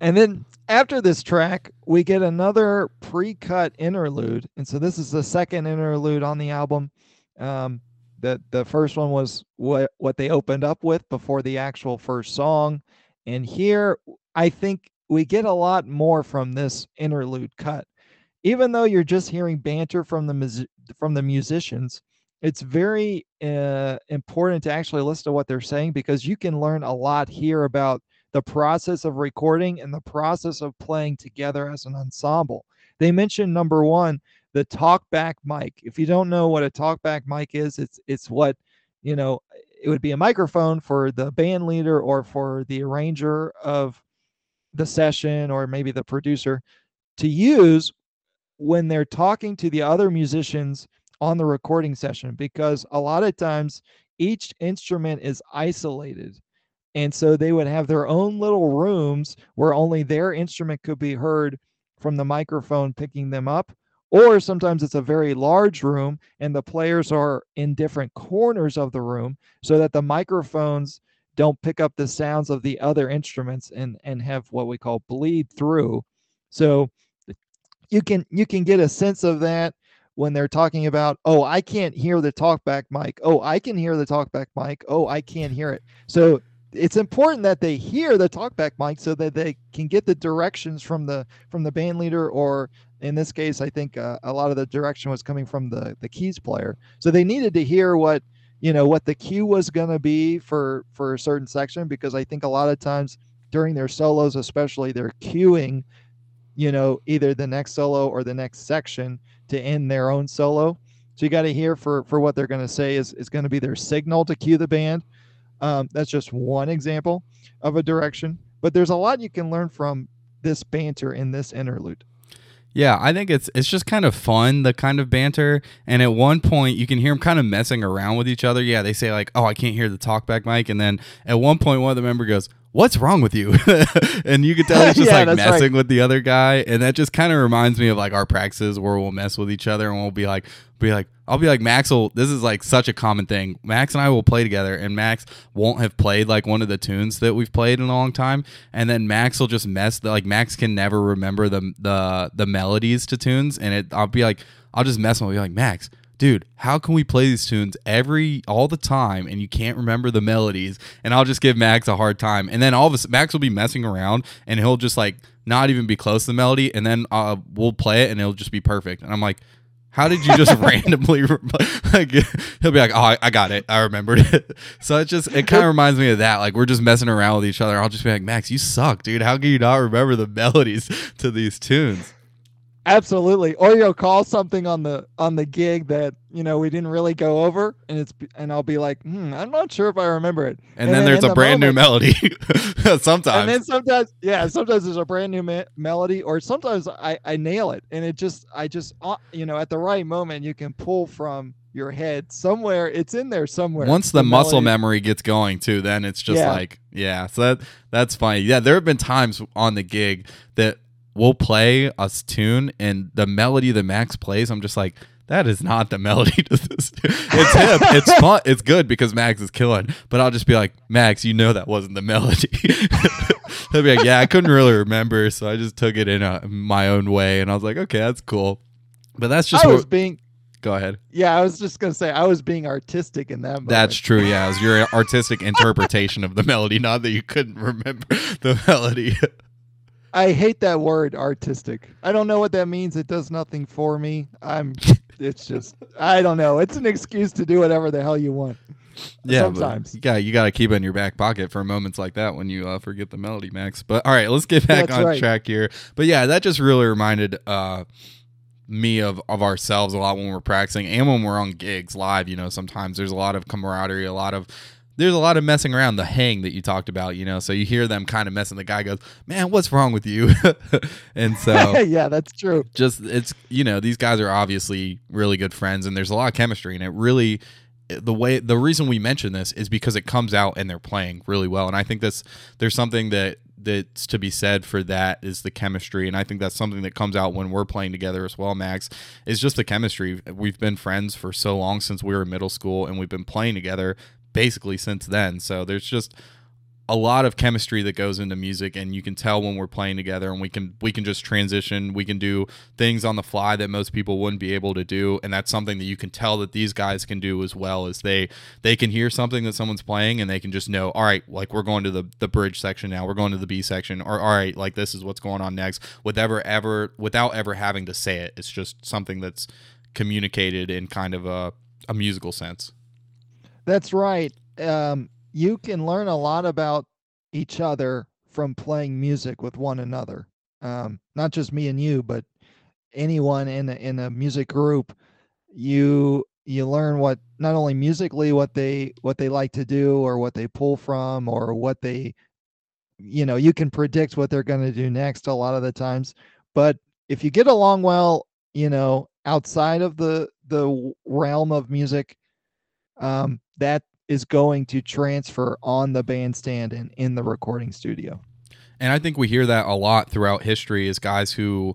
And then after this track, we get another pre-cut interlude, and so this is the second interlude on the album. Um, the the first one was what what they opened up with before the actual first song, and here I think we get a lot more from this interlude cut. Even though you're just hearing banter from the from the musicians, it's very uh, important to actually listen to what they're saying because you can learn a lot here about the process of recording and the process of playing together as an ensemble. They mentioned number one, the talkback mic. If you don't know what a talkback mic is, it's it's what you know. It would be a microphone for the band leader or for the arranger of the session or maybe the producer to use when they're talking to the other musicians on the recording session because a lot of times each instrument is isolated and so they would have their own little rooms where only their instrument could be heard from the microphone picking them up or sometimes it's a very large room and the players are in different corners of the room so that the microphones don't pick up the sounds of the other instruments and and have what we call bleed through. So you can you can get a sense of that when they're talking about oh i can't hear the talkback mic. Oh i can hear the talkback mic. Oh i can't hear it. So it's important that they hear the talkback mic so that they can get the directions from the from the band leader or in this case i think uh, a lot of the direction was coming from the the keys player. So they needed to hear what you know what the cue was going to be for for a certain section because i think a lot of times during their solos especially they're cueing you know either the next solo or the next section to end their own solo. So you got to hear for for what they're going to say is is going to be their signal to cue the band um, that's just one example of a direction, but there's a lot you can learn from this banter in this interlude. Yeah, I think it's it's just kind of fun, the kind of banter. And at one point, you can hear them kind of messing around with each other. Yeah, they say like, "Oh, I can't hear the talkback mic," and then at one point, one of the member goes, what's wrong with you? and you could tell he's just yeah, like messing right. with the other guy. And that just kind of reminds me of like our practices where we'll mess with each other and we'll be like, be like, I'll be like, Max will, this is like such a common thing. Max and I will play together and Max won't have played like one of the tunes that we've played in a long time. And then Max will just mess, like Max can never remember the, the, the melodies to tunes. And it, I'll be like, I'll just mess with him. I'll be like, Max, dude, how can we play these tunes every all the time and you can't remember the melodies? And I'll just give Max a hard time. And then all of a sudden, Max will be messing around and he'll just like not even be close to the melody. And then uh, we'll play it and it'll just be perfect. And I'm like, how did you just randomly like he'll be like oh I, I, got it i remembered it so it just it kind of reminds me of that like we're just messing around with each other i'll just be like max you suck dude how can you not remember the melodies to these tunes Absolutely. Or you'll call something on the on the gig that you know we didn't really go over, and it's and I'll be like, hmm, I'm not sure if I remember it. And, and then, then, there's a the brand moment, new melody. sometimes. And then sometimes, yeah, sometimes there's a brand new me- melody, or sometimes I I nail it, and it just I just uh, you know at the right moment you can pull from your head somewhere. It's in there somewhere. Once the, the muscle memory gets going too, then it's just yeah. like yeah. So that that's funny. Yeah, there have been times on the gig that we'll play a tune and the melody that Max plays, I'm just like, that is not the melody to this. It's him. it's fun. It's good because Max is killing. But I'll just be like, Max, you know that wasn't the melody. He'll be like, yeah, I couldn't really remember, so I just took it in a, my own way, and I was like, okay, that's cool. But that's just I was being. Go ahead. Yeah, I was just gonna say I was being artistic in that. Moment. That's true. Yeah, it was your artistic interpretation of the melody, not that you couldn't remember the melody. I hate that word artistic. I don't know what that means. It does nothing for me. I'm it's just I don't know. It's an excuse to do whatever the hell you want. Yeah, sometimes you got you got to keep it in your back pocket for moments like that when you uh, forget the melody, Max. But all right, let's get back That's on right. track here. But yeah, that just really reminded uh, me of of ourselves a lot when we're practicing and when we're on gigs live. You know, sometimes there's a lot of camaraderie, a lot of there's a lot of messing around the hang that you talked about, you know. So you hear them kind of messing. The guy goes, "Man, what's wrong with you?" and so yeah, that's true. Just it's you know these guys are obviously really good friends, and there's a lot of chemistry, and it really the way the reason we mention this is because it comes out and they're playing really well, and I think that's there's something that that's to be said for that is the chemistry and i think that's something that comes out when we're playing together as well max is just the chemistry we've been friends for so long since we were in middle school and we've been playing together basically since then. So there's just a lot of chemistry that goes into music and you can tell when we're playing together and we can we can just transition. We can do things on the fly that most people wouldn't be able to do and that's something that you can tell that these guys can do as well as they they can hear something that someone's playing and they can just know all right like we're going to the the bridge section now. We're going to the b section or all right like this is what's going on next without ever without ever having to say it. It's just something that's communicated in kind of a, a musical sense that's right. Um, you can learn a lot about each other from playing music with one another. Um, not just me and you, but anyone in a, in a music group. You you learn what not only musically what they what they like to do or what they pull from or what they you know you can predict what they're going to do next a lot of the times but if you get along well you know outside of the the realm of music um, that is going to transfer on the bandstand and in the recording studio. And I think we hear that a lot throughout history is guys who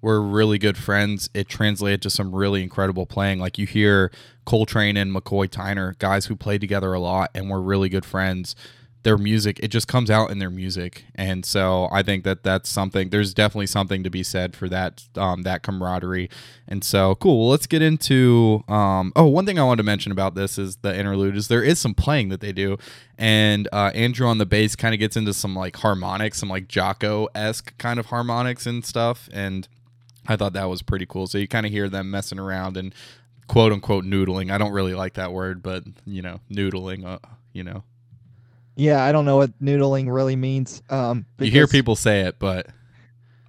were really good friends. It translated to some really incredible playing. Like you hear Coltrane and McCoy Tyner, guys who played together a lot and were really good friends. Their music, it just comes out in their music, and so I think that that's something. There's definitely something to be said for that, um, that camaraderie, and so cool. Well, let's get into. Um, oh, one thing I wanted to mention about this is the interlude is there is some playing that they do, and uh, Andrew on the bass kind of gets into some like harmonics, some like Jaco esque kind of harmonics and stuff, and I thought that was pretty cool. So you kind of hear them messing around and quote unquote noodling. I don't really like that word, but you know, noodling. Uh, you know. Yeah, I don't know what noodling really means. Um, you hear people say it, but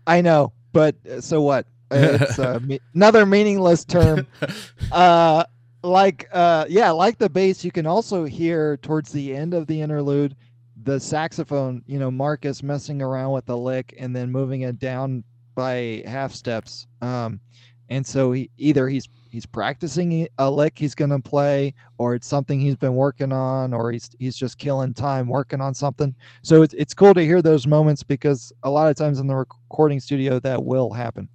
I know. But uh, so what? It's uh, me- another meaningless term. uh, like uh, yeah, like the bass, you can also hear towards the end of the interlude the saxophone. You know, Marcus messing around with the lick and then moving it down by half steps. Um, and so he either he's he's practicing a uh, lick he's going to play, or it's something he's been working on, or he's he's just killing time working on something. So it's it's cool to hear those moments because a lot of times in the recording studio that will happen.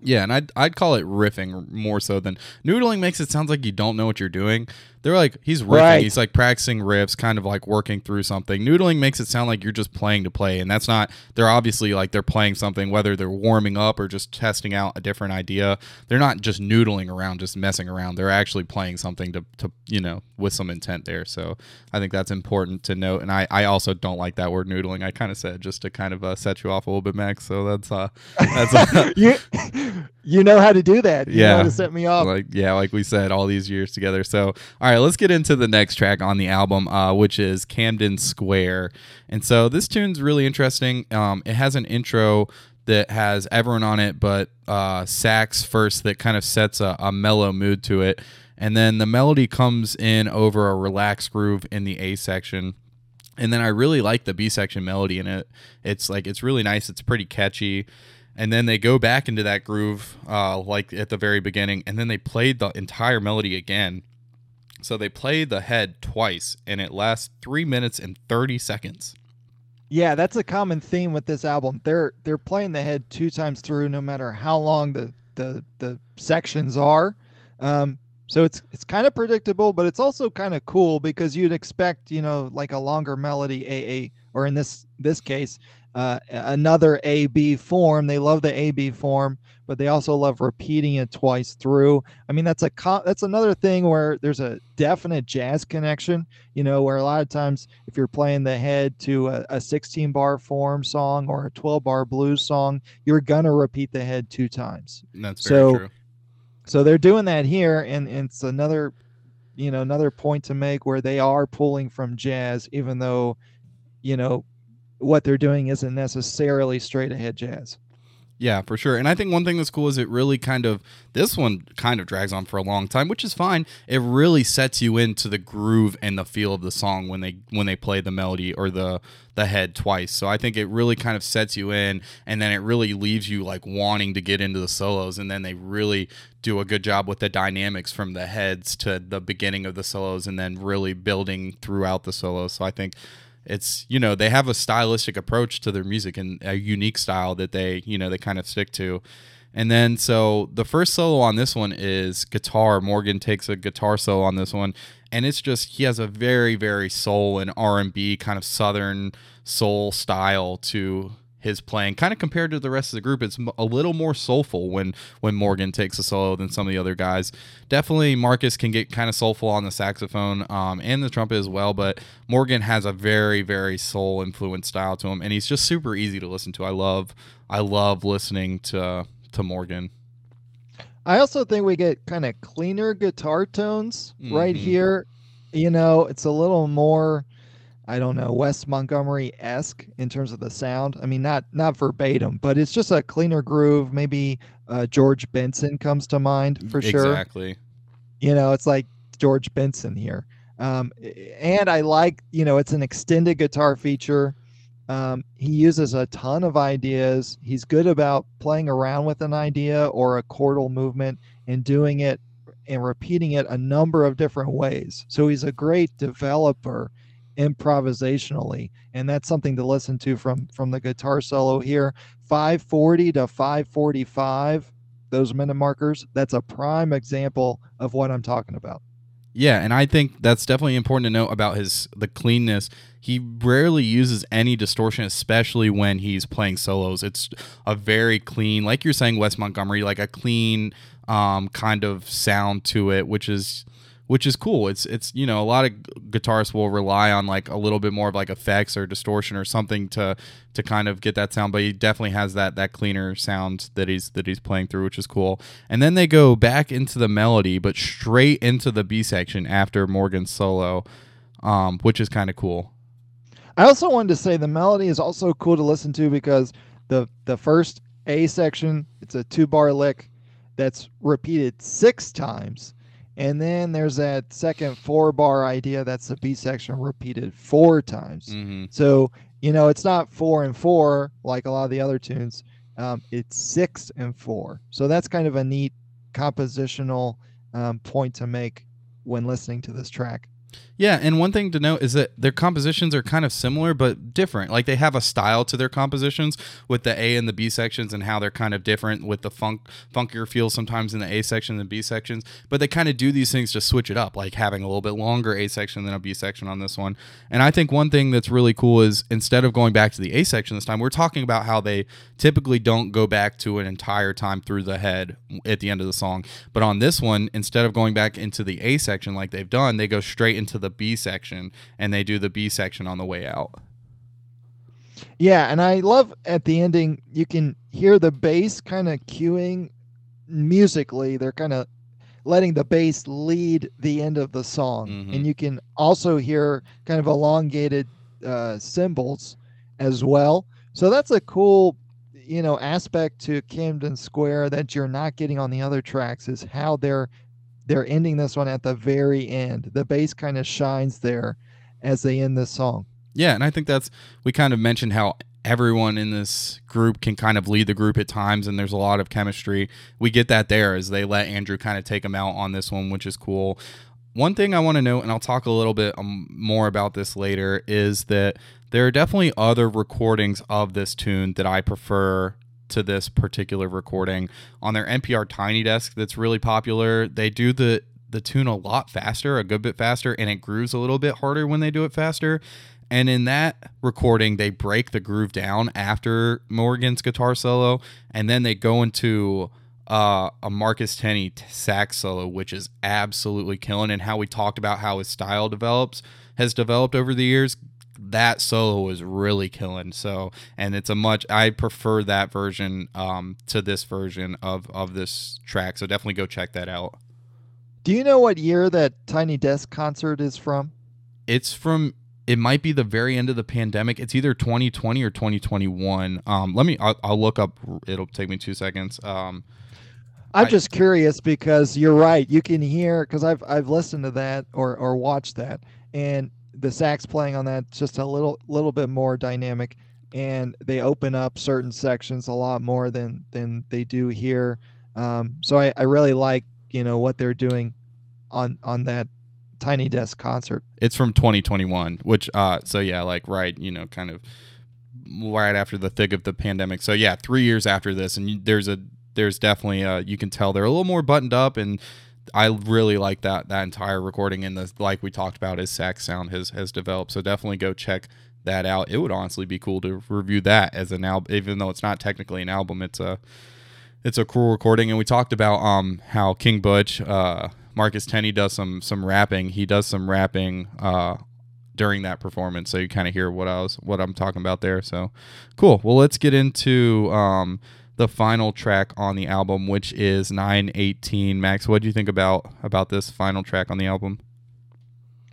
Yeah, and I'd I'd call it riffing more so than noodling. Makes it sounds like you don't know what you're doing. They're like he's riffing. Right. He's like practicing riffs, kind of like working through something. Noodling makes it sound like you're just playing to play, and that's not. They're obviously like they're playing something, whether they're warming up or just testing out a different idea. They're not just noodling around, just messing around. They're actually playing something to, to you know with some intent there. So I think that's important to note. And I, I also don't like that word noodling. I kind of said just to kind of uh, set you off a little bit, Max. So that's uh that's uh, you you know how to do that. You yeah, to set me off. Like yeah, like we said all these years together. So all right, let's get into the next track on the album, uh, which is Camden Square. And so this tune's really interesting. Um, it has an intro that has everyone on it, but uh, sax first that kind of sets a, a mellow mood to it. And then the melody comes in over a relaxed groove in the A section. And then I really like the B section melody in it. It's like, it's really nice. It's pretty catchy and then they go back into that groove uh, like at the very beginning and then they played the entire melody again so they play the head twice, and it lasts three minutes and thirty seconds. Yeah, that's a common theme with this album. They're they're playing the head two times through, no matter how long the the the sections are. Um, so it's it's kind of predictable, but it's also kind of cool because you'd expect, you know, like a longer melody, a a or in this this case, uh, another A B form. They love the A B form, but they also love repeating it twice through. I mean, that's a that's another thing where there's a definite jazz connection. You know, where a lot of times if you're playing the head to a, a 16 bar form song or a 12 bar blues song, you're gonna repeat the head two times. That's so, true. So they're doing that here, and, and it's another, you know, another point to make where they are pulling from jazz, even though, you know, what they're doing isn't necessarily straight ahead jazz. Yeah, for sure. And I think one thing that's cool is it really kind of this one kind of drags on for a long time, which is fine. It really sets you into the groove and the feel of the song when they when they play the melody or the the head twice. So I think it really kind of sets you in and then it really leaves you like wanting to get into the solos and then they really do a good job with the dynamics from the heads to the beginning of the solos and then really building throughout the solos. So I think it's you know they have a stylistic approach to their music and a unique style that they you know they kind of stick to. And then so the first solo on this one is guitar. Morgan takes a guitar solo on this one and it's just he has a very very soul and r&b kind of southern soul style to his playing kind of compared to the rest of the group it's a little more soulful when when morgan takes a solo than some of the other guys. Definitely marcus can get kind of soulful on the saxophone um, and the trumpet as well but morgan has a very very soul influenced style to him and he's just super easy to listen to. I love i love listening to to morgan. I also think we get kind of cleaner guitar tones mm-hmm. right here. You know it's a little more I don't know, Wes Montgomery esque in terms of the sound. I mean, not not verbatim, but it's just a cleaner groove. Maybe uh, George Benson comes to mind for sure. Exactly. You know, it's like George Benson here. Um, and I like, you know, it's an extended guitar feature. Um, he uses a ton of ideas. He's good about playing around with an idea or a chordal movement and doing it and repeating it a number of different ways. So he's a great developer improvisationally and that's something to listen to from from the guitar solo here 540 to 545 those minute markers that's a prime example of what i'm talking about yeah, and I think that's definitely important to note about his the cleanness. He rarely uses any distortion, especially when he's playing solos. It's a very clean, like you're saying, Wes Montgomery, like a clean um, kind of sound to it, which is which is cool. It's it's you know a lot of guitarists will rely on like a little bit more of like effects or distortion or something to to kind of get that sound, but he definitely has that that cleaner sound that he's that he's playing through, which is cool. And then they go back into the melody, but straight into the B section after Morgan's solo, um, which is kind of cool. I also wanted to say the melody is also cool to listen to because the the first A section it's a two bar lick that's repeated six times and then there's that second four bar idea that's the B section repeated four times. Mm-hmm. So, you know, it's not four and four like a lot of the other tunes. Um, it's six and four. So that's kind of a neat compositional um, point to make when listening to this track. Yeah, and one thing to note is that their compositions are kind of similar but different. Like they have a style to their compositions with the A and the B sections and how they're kind of different with the funk funkier feel sometimes in the A section than B sections. But they kind of do these things to switch it up, like having a little bit longer A section than a B section on this one. And I think one thing that's really cool is instead of going back to the A section this time, we're talking about how they typically don't go back to an entire time through the head at the end of the song. But on this one, instead of going back into the A section like they've done, they go straight into the B section and they do the B section on the way out. Yeah, and I love at the ending you can hear the bass kind of cueing musically. They're kind of letting the bass lead the end of the song, Mhm. and you can also hear kind of elongated uh, cymbals as well. So that's a cool, you know, aspect to Camden Square that you're not getting on the other tracks is how they're they're ending this one at the very end. The bass kind of shines there as they end this song. Yeah, and I think that's we kind of mentioned how everyone in this group can kind of lead the group at times and there's a lot of chemistry. We get that there as they let Andrew kind of take him out on this one, which is cool. One thing I want to note, and I'll talk a little bit um, more about this later, is that there are definitely other recordings of this tune that I prefer to this particular recording on their NPR Tiny Desk. That's really popular. They do the the tune a lot faster, a good bit faster, and it grooves a little bit harder when they do it faster. And in that recording, they break the groove down after Morgan's guitar solo, and then they go into uh, a Marcus Tenney sax solo, which is absolutely killing. And how we talked about how his style develops has developed over the years. That solo is really killing. So, and it's a much I prefer that version um, to this version of of this track. So definitely go check that out. Do you know what year that Tiny Desk concert is from? It's from it might be the very end of the pandemic. It's either 2020 or 2021. Um, let me I'll, I'll look up. It'll take me two seconds. Um, I'm I- just curious because you're right. You can hear because I've I've listened to that or or watched that, and the sax playing on that just a little little bit more dynamic, and they open up certain sections a lot more than than they do here. Um, so I, I really like you know what they're doing on on that Tiny Desk concert. it's from 2021 which uh so yeah like right you know kind of right after the thick of the pandemic so yeah three years after this and there's a there's definitely uh you can tell they're a little more buttoned up and i really like that that entire recording and the like we talked about his sax sound has has developed. So definitely go check that out. It would honestly be cool to review that as an album even though it's not technically an album it's a it's a cool recording. And we talked about um how king butch uh marcus tenney does some some rapping. He does some rapping uh during that performance. So you kind of hear what i was what i'm talking about there. So cool. Well let's get into um the final track on the album which is 918 max what do you think about about this final track on the album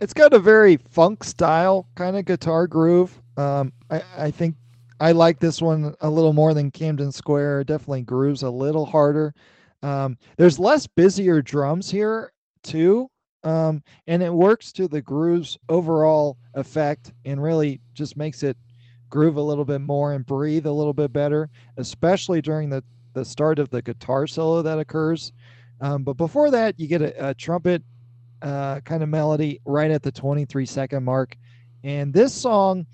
It's got a very funk style kind of guitar groove. Um, I, I think I like this one a little more than Camden Square. It definitely grooves a little harder. Um, there's less busier drums here too, um, and it works to the groove's overall effect and really just makes it groove a little bit more and breathe a little bit better, especially during the the start of the guitar solo that occurs. Um, but before that, you get a, a trumpet uh, kind of melody right at the 23 second mark. And this song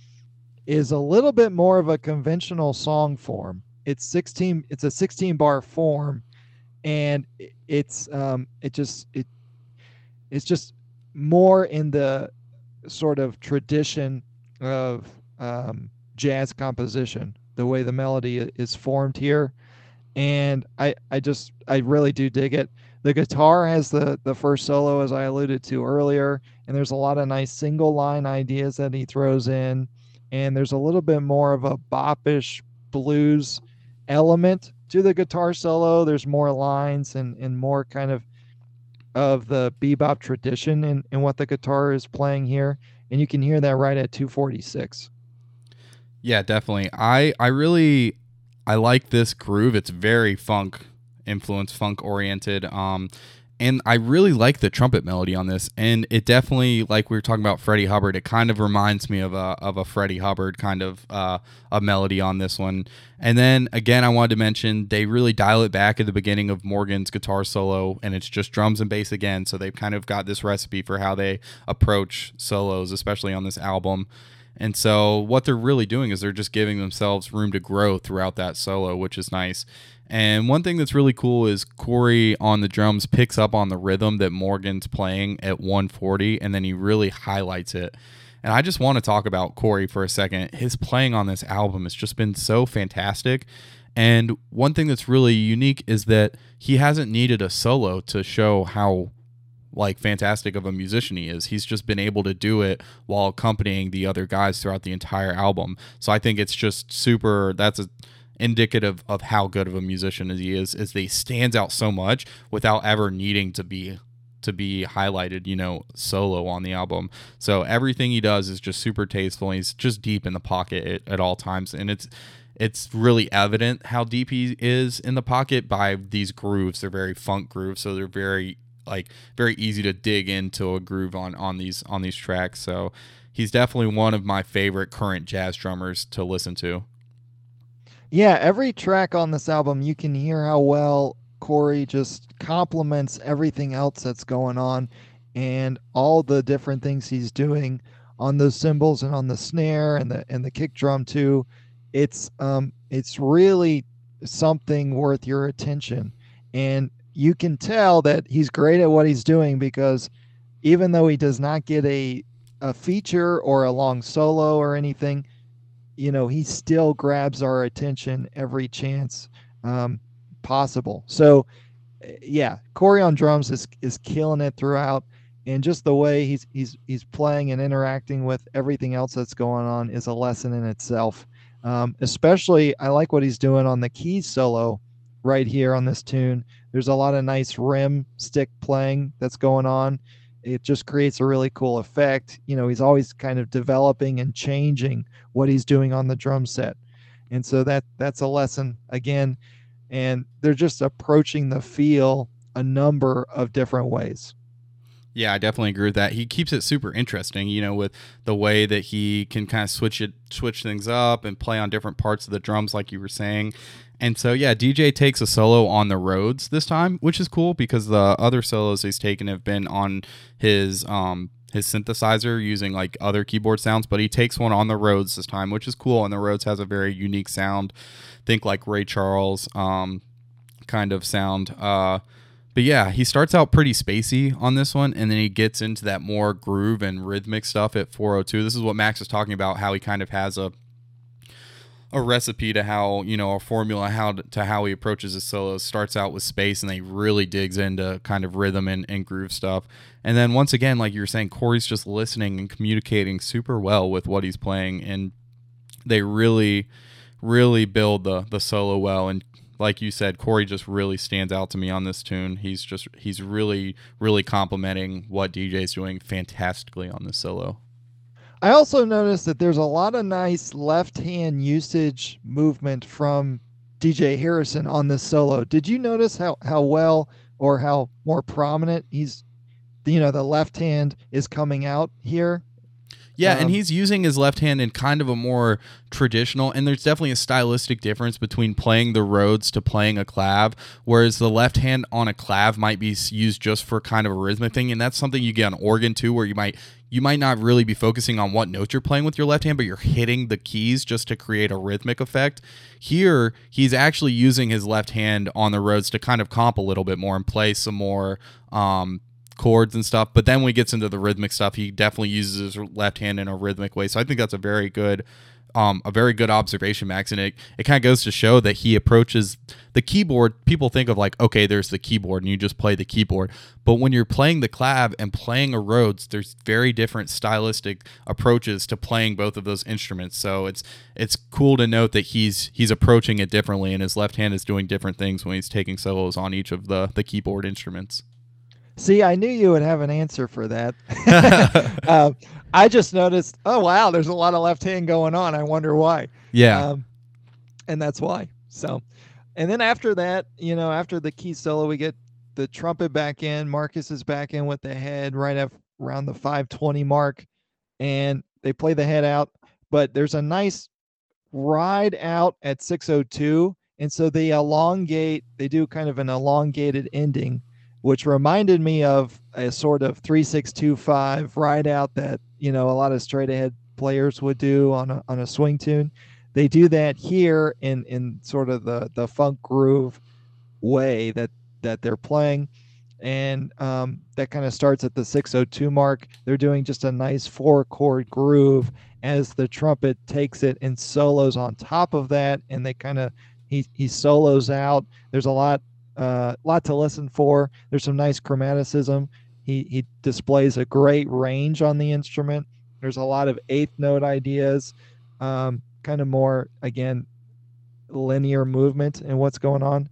is a little bit more of a conventional song form. It's 16 it's a 16 bar form and it's um it just it it's just more in the sort of tradition of um, jazz composition, the way the melody is formed here, and I I just I really do dig it. The guitar has the the first solo as I alluded to earlier, and there's a lot of nice single line ideas that he throws in, and there's a little bit more of a bopish blues element to the guitar solo. There's more lines and and more kind of of the bebop tradition in, in what the guitar is playing here. And you can hear that right at 246. Yeah, definitely. I I really I like this groove. It's very funk influence, funk oriented. Um and I really like the trumpet melody on this. And it definitely, like we were talking about Freddie Hubbard, it kind of reminds me of a of a Freddie Hubbard kind of uh, a melody on this one. And then again, I wanted to mention they really dial it back at the beginning of Morgan's guitar solo, and it's just drums and bass again. So they've kind of got this recipe for how they approach solos, especially on this album. And so what they're really doing is they're just giving themselves room to grow throughout that solo, which is nice. And one thing that's really cool is Corey on the drums picks up on the rhythm that Morgan's playing at 140 and then he really highlights it. And I just want to talk about Corey for a second. His playing on this album has just been so fantastic. And one thing that's really unique is that he hasn't needed a solo to show how like fantastic of a musician he is. He's just been able to do it while accompanying the other guys throughout the entire album. So I think it's just super that's a indicative of how good of a musician he is is that he stands out so much without ever needing to be to be highlighted, you know, solo on the album. So everything he does is just super tasteful. he's just deep in the pocket at, at all times, and it's it's really evident how deep he is in the pocket by these grooves. They're very funk grooves, so they're very like very easy to dig into a groove on on these on these tracks. So he's definitely one of my favorite current jazz drummers to listen to. Yeah, every track on this album, you can hear how well Corey just complements everything else that's going on and all the different things he's doing on those cymbals and on the snare and the and the kick drum too. It's um it's really something worth your attention. And you can tell that he's great at what he's doing because even though he does not get a a feature or a long solo or anything, you know, he still grabs our attention every chance um, possible. So, eh, yeah, Corey on drums is is killing it throughout, and just the way he's he's he's playing and interacting with everything else that's going on is a lesson in itself. Um, especially, I like what he's doing on the keys solo right here on this tune. There's a lot of nice rim stick playing that's going on it just creates a really cool effect. You know, he's always kind of developing and changing what he's doing on the drum set. And so that that's a lesson again and they're just approaching the feel a number of different ways. Yeah, I definitely agree with that. He keeps it super interesting, you know, with the way that he can kind of switch it, switch things up, and play on different parts of the drums, like you were saying. And so, yeah, DJ takes a solo on the Rhodes this time, which is cool because the other solos he's taken have been on his um his synthesizer using like other keyboard sounds, but he takes one on the Rhodes this time, which is cool. And the Rhodes has a very unique sound. Think like Ray Charles um kind of sound. Uh but yeah, he starts out pretty spacey on this one, and then he gets into that more groove and rhythmic stuff at 402. This is what Max was talking about, how he kind of has a a recipe to how you know a formula how to, to how he approaches his solos starts out with space and then he really digs into kind of rhythm and, and groove stuff and then once again like you were saying corey's just listening and communicating super well with what he's playing and they really really build the the solo well and like you said corey just really stands out to me on this tune he's just he's really really complimenting what dj's doing fantastically on this solo I also noticed that there's a lot of nice left hand usage movement from DJ Harrison on this solo. Did you notice how, how well or how more prominent he's, you know, the left hand is coming out here? Yeah, and Um, he's using his left hand in kind of a more traditional, and there's definitely a stylistic difference between playing the Rhodes to playing a clav, whereas the left hand on a clav might be used just for kind of a rhythmic thing, and that's something you get on organ too, where you might you might not really be focusing on what notes you're playing with your left hand, but you're hitting the keys just to create a rhythmic effect. Here, he's actually using his left hand on the Rhodes to kind of comp a little bit more and play some more um, chords and stuff. But then when he gets into the rhythmic stuff, he definitely uses his left hand in a rhythmic way. So I think that's a very good, um, a very good observation, Max. And it, it kind of goes to show that he approaches the keyboard. People think of like, okay, there's the keyboard, and you just play the keyboard. But when you're playing the clav and playing a Rhodes, there's very different stylistic approaches to playing both of those instruments. So it's it's cool to note that he's he's approaching it differently, and his left hand is doing different things when he's taking solos on each of the the keyboard instruments. See, I knew you would have an answer for that. um, I just noticed. Oh wow, there's a lot of left hand going on. I wonder why. Yeah. Um, and that's why. So, and then after that, you know, after the key solo, we get the trumpet back in. Marcus is back in with the head right up around the 520 mark, and they play the head out. But there's a nice ride out at 602, and so they elongate. They do kind of an elongated ending, which reminded me of a sort of 3625 ride out that you know a lot of straight ahead players would do on a on a swing tune. They do that here in in sort of the the funk groove way that that they're playing. And um, that kind of starts at the 602 mark. They're doing just a nice four chord groove as the trumpet takes it and solos on top of that. And they kind of he he solos out. There's a lot uh lot to listen for. There's some nice chromaticism. He he displays a great range on the instrument. There's a lot of eighth note ideas um kind of more again linear movement and what's going on.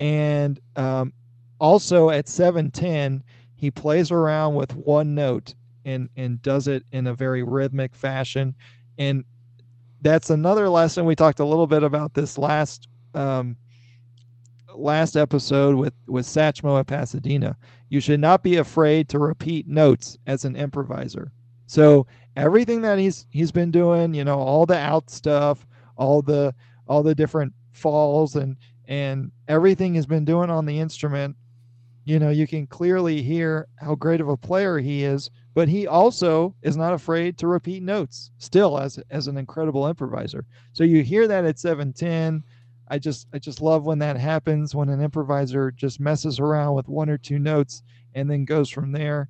And um, also at 710 he plays around with one note and and does it in a very rhythmic fashion. And that's another lesson. We talked a little bit about this last um, last episode with with Satchmo at Pasadena. You should not be afraid to repeat notes as an improviser. So everything that he's he's been doing you know all the out stuff all the all the different falls and and everything he's been doing on the instrument you know you can clearly hear how great of a player he is but he also is not afraid to repeat notes still as as an incredible improviser. So you hear that at 710 i just i just love when that happens when an improviser just messes around with one or two notes and then goes from there.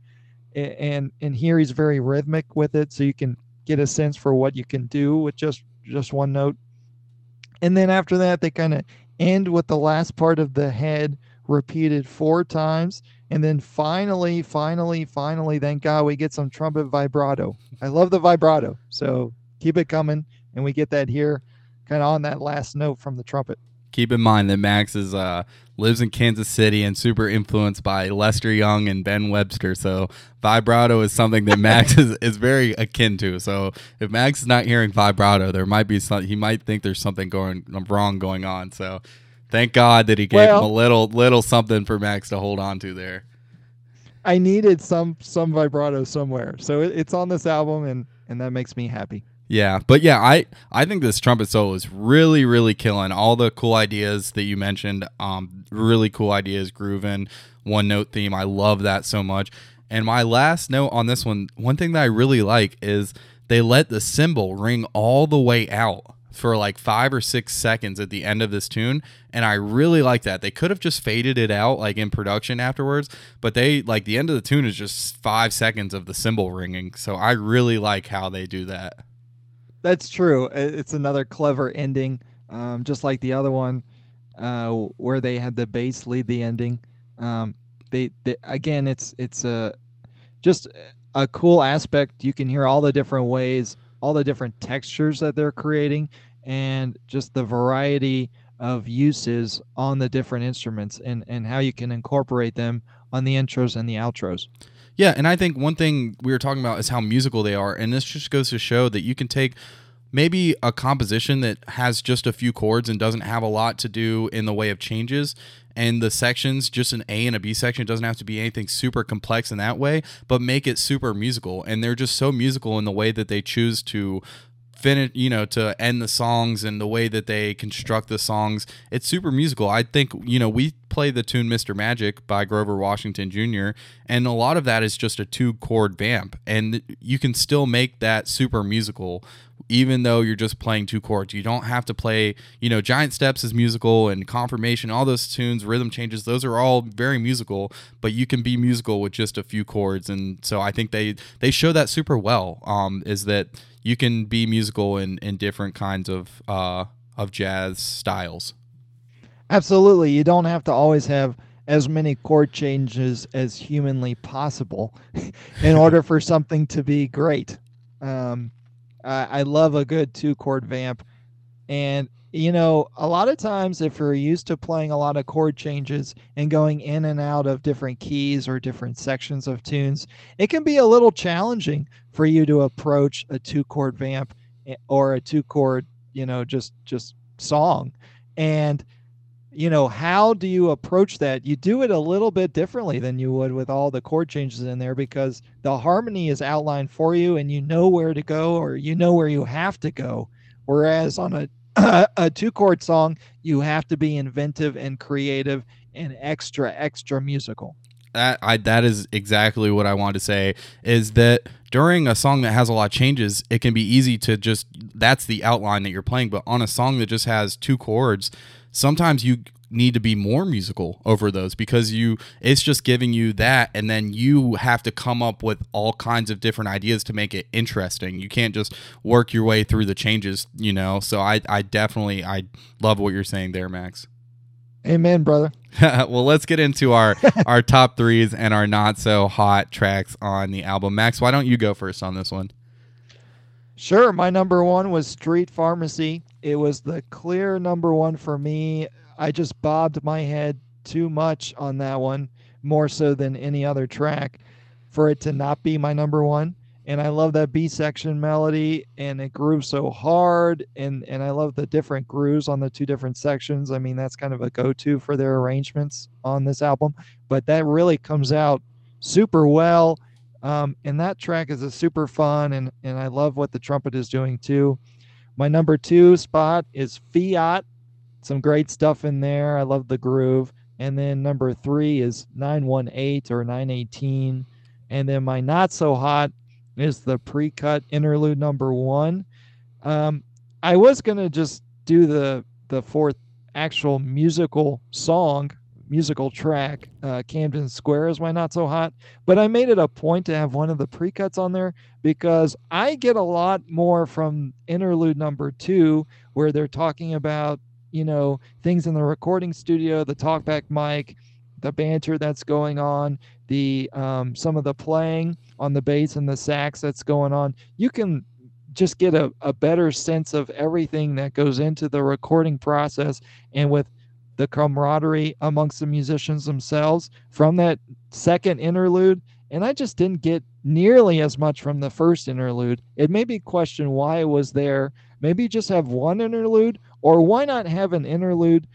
And and here he's very rhythmic with it so you can get a sense for what you can do with just just one note. And then after that they kind of end with the last part of the head repeated four times. And then finally finally finally thank god we get some trumpet vibrato. I love the vibrato so keep it coming and we get that here kind of on that last note from the trumpet Keep in mind that Max is uh, lives in Kansas City and super influenced by Lester Young and Ben Webster. So vibrato is something that Max is, is very akin to. So if Max is not hearing vibrato, there might be. He might think there's something going wrong going on. So thank God that he gave him a little little something for Max to hold on to there. i needed some some vibrato somewhere so it, it's on this album and and that makes me happy Yeah, but yeah, I I think this trumpet solo is really really killing all the cool ideas that you mentioned. Um, really cool ideas, grooving, one note theme. I love that so much. And my last note on this one, one thing that I really like is they let the cymbal ring all the way out for like five or six seconds at the end of this tune and i really like that they could have just faded it out like in production afterwards but they like the end of the tune is just five seconds of the cymbal ringing so i really like how they do that That's true. It's another clever ending, um, just like the other one, uh, where they had the bass lead the ending. Um, they, they again, it's it's a just a cool aspect. You can hear all the different ways, all the different textures that they're creating, and just the variety of uses on the different instruments, and and how you can incorporate them on the intros and the outros. Yeah, and I think one thing we were talking about is how musical they are, and this just goes to show that you can take maybe a composition that has just a few chords and doesn't have a lot to do in the way of changes and the sections, just an A and a B section, it doesn't have to be anything super complex in that way, but make it super musical. And they're just so musical in the way that they choose to finish you know to end the songs and the way that they construct the songs. It's super musical. I think you know we play the tune mr magic by grover washington jr and a lot of that is just a two chord vamp and you can still make that super musical even though you're just playing two chords. You don't have to play you know giant steps is musical and confirmation all those tunes rhythm changes those are all very musical but you can be musical with just a few chords and so i think they they show that super well um is that you can be musical in in different kinds of uh of jazz styles. Absolutely, you don't have to always have as many chord changes as humanly possible in order for something to be great. Um, I, I love a good two chord vamp, and you know, a lot of times if you're used to playing a lot of chord changes and going in and out of different keys or different sections of tunes, it can be a little challenging for you to approach a two chord vamp eh, or a two chord, you know, just just song. And you know, how do you approach that? You do it a little bit differently than you would with all the chord changes in there because the harmony is outlined for you and you know where to go or you know where you have to go. Whereas on a a two chord song, you have to be inventive and creative and extra, extra musical. That I that is exactly what I wanted to say is that during a song that has a lot of changes, it can be easy to just that's the outline that you're playing. But on a song that just has two chords, sometimes you need to be more musical over those because you it's just giving you that. And then you have to come up with all kinds of different ideas to make it interesting. You can't just work your way through the changes you know? So i i definitely i love what you're saying there max amen brother well let's get into our our top threes and our not so hot tracks on the album max why don't you go first on this one Sure. My number one was Street Pharmacy. It was the clear number one for me. I just bobbed my head too much on that one, more so than any other track, for it to not be my number one. And I love that B section melody, and it grooves so hard, and and I love the different grooves on the two different sections. I mean, that's kind of a go-to for their arrangements on this album, but that really comes out super well. Um, and that track is a super fun, and and I love what the trumpet is doing too. My number two spot is Fiat some great stuff in there. I love the groove. And then number three is 918 or 918. And then my not so hot is the pre cut interlude number one. Um, I was to just do the, the fourth actual musical song, musical track, uh, Camden Square is my not so hot. But I made it a point to have one of the pre cuts on there because I get a lot more from interlude number two, where they're talking about you know things in the recording studio the talkback mic the banter that's going on the um, some of the playing on the bass and the sax that's going on you can just get a, a better sense of everything that goes into the recording process and with the camaraderie amongst the musicians themselves from that second interlude. And i just didn't get nearly as much from the first interlude. It made me question why it was there. Maybe just have one interlude or why not have an interlude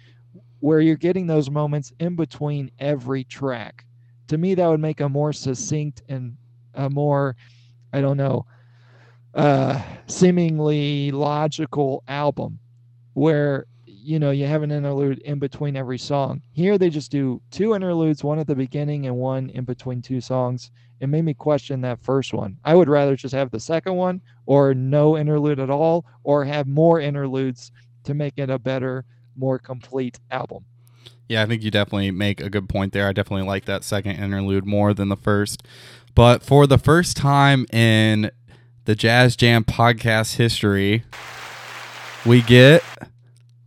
where you're getting those moments in between every track? To me, that would make a more succinct and a more, I don't know, uh, seemingly logical album where you know you have an interlude in between every song here they just do two interludes one at the beginning and one in between two songs it made me question that first one i would rather just have the second one or no interlude at all or have more interludes to make it a better, more complete album. Yeah, I think you definitely make a good point there. I definitely like that second interlude more than the first. But for the first time in the Jazz Jam podcast history, we get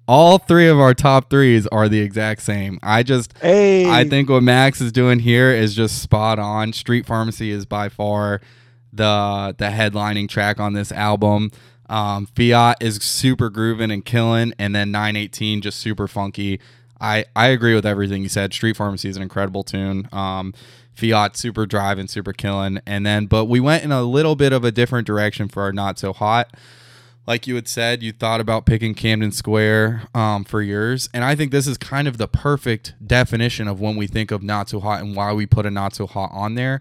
all three of our top threes are the exact same. I just, hey. I think what Max is doing here is just spot on. Street Pharmacy is by far the the headlining track on this album. Um, Fiat is super grooving and killing, and then 918 just super funky. I, I agree with everything you said. Street Pharmacy is an incredible tune. Um, Fiat super driving, super killing, and then but we went in a little bit of a different direction for our not so hot. like you had said, you thought about picking Camden Square um, for yours, and I think this is kind of the perfect definition of when we think of not so hot and why we put a not so hot on there.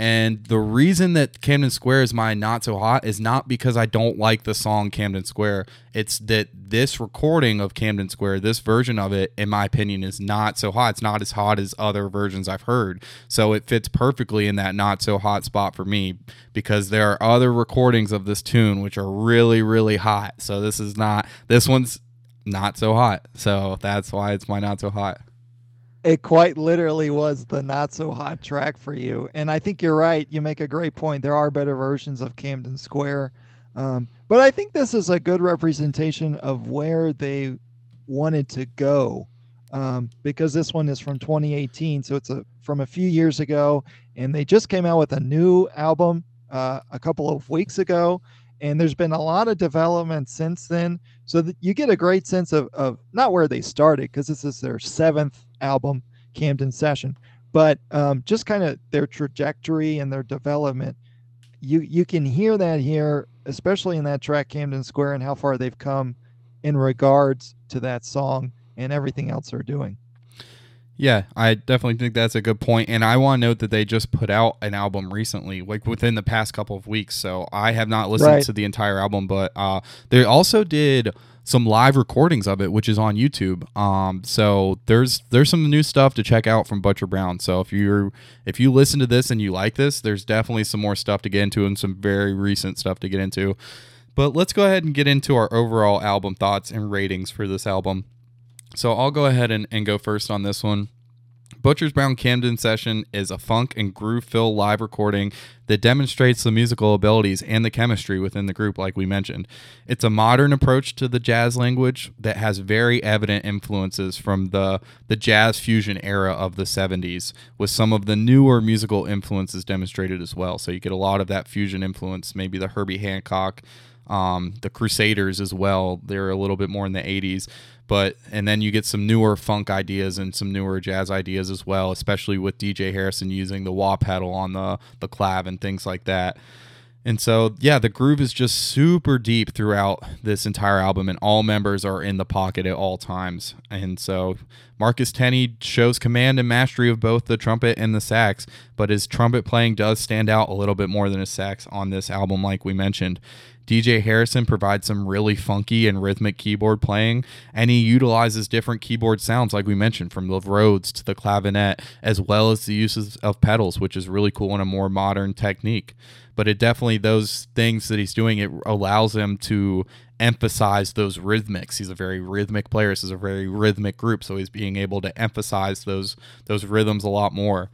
And the reason that Camden Square is my not so hot is not because I don't like the song Camden Square. It's that this recording of Camden Square, this version of it, in my opinion, is not so hot. It's not as hot as other versions I've heard. So it fits perfectly in that not so hot spot for me because there are other recordings of this tune which are really, really hot. So this is not, this one's not so hot. So that's why it's my not so hot it quite literally was the not so hot track for you. And I think you're right. You make a great point. There are better versions of Camden Square. Um, but I think this is a good representation of where they wanted to go um, because this one is from 2018. So it's a, from a few years ago. And they just came out with a new album uh, a couple of weeks ago. And there's been a lot of development since then. So that you get a great sense of, of not where they started because this is their seventh album, Camden Session, but um, just kind of their trajectory and their development. You you can hear that here, especially in that track Camden Square, and how far they've come in regards to that song and everything else they're doing. Yeah, I definitely think that's a good point. And I want to note that they just put out an album recently, like within the past couple of weeks. So I have not listened right. to the entire album, but uh, they also did some live recordings of it, which is on YouTube. Um, so there's there's some new stuff to check out from Butcher Brown. So if you're if you listen to this and you like this, there's definitely some more stuff to get into and some very recent stuff to get into. But let's go ahead and get into our overall album thoughts and ratings for this album. So I'll go ahead and, and go first on this one. Butcher's Brown Camden Session is a funk and groove filled live recording that demonstrates the musical abilities and the chemistry within the group, like we mentioned. It's a modern approach to the jazz language that has very evident influences from the, the jazz fusion era of the 70s, with some of the newer musical influences demonstrated as well. So you get a lot of that fusion influence, maybe the Herbie Hancock. Um, the Crusaders as well. They're a little bit more in the 80s, but and then you get some newer funk ideas and some newer jazz ideas as well, especially with DJ Harrison using the wah pedal on the the clav and things like that. And so, yeah, the groove is just super deep throughout this entire album, and all members are in the pocket at all times. And so, Marcus Tenney shows command and mastery of both the trumpet and the sax, but his trumpet playing does stand out a little bit more than his sax on this album, like we mentioned. DJ Harrison provides some really funky and rhythmic keyboard playing, and he utilizes different keyboard sounds, like we mentioned, from the Rhodes to the clavinet, as well as the uses of pedals, which is really cool in a more modern technique. But it definitely, those things that he's doing, it allows him to emphasize those rhythmics. He's a very rhythmic player. This is a very rhythmic group, so he's being able to emphasize those those rhythms a lot more.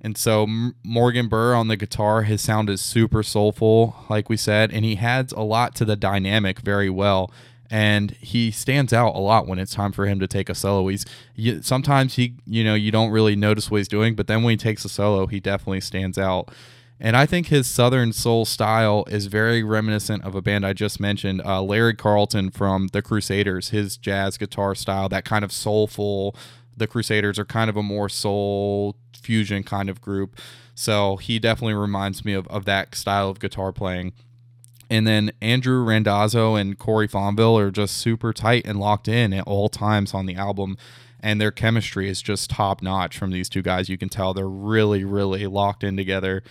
And so Morgan Burr on the guitar, his sound is super soulful, like we said, and he adds a lot to the dynamic very well. And he stands out a lot when it's time for him to take a solo. He's you, sometimes he, you know, you don't really notice what he's doing, but then when he takes a solo, he definitely stands out. And I think his Southern soul style is very reminiscent of a band I just mentioned, uh, Larry Carlton from the Crusaders. His jazz guitar style, that kind of soulful. The Crusaders are kind of a more soul fusion kind of group. So he definitely reminds me of, of that style of guitar playing. And then Andrew Randazzo and Corey Fonville are just super tight and locked in at all times on the album. And their chemistry is just top notch from these two guys. You can tell they're really, really locked in together.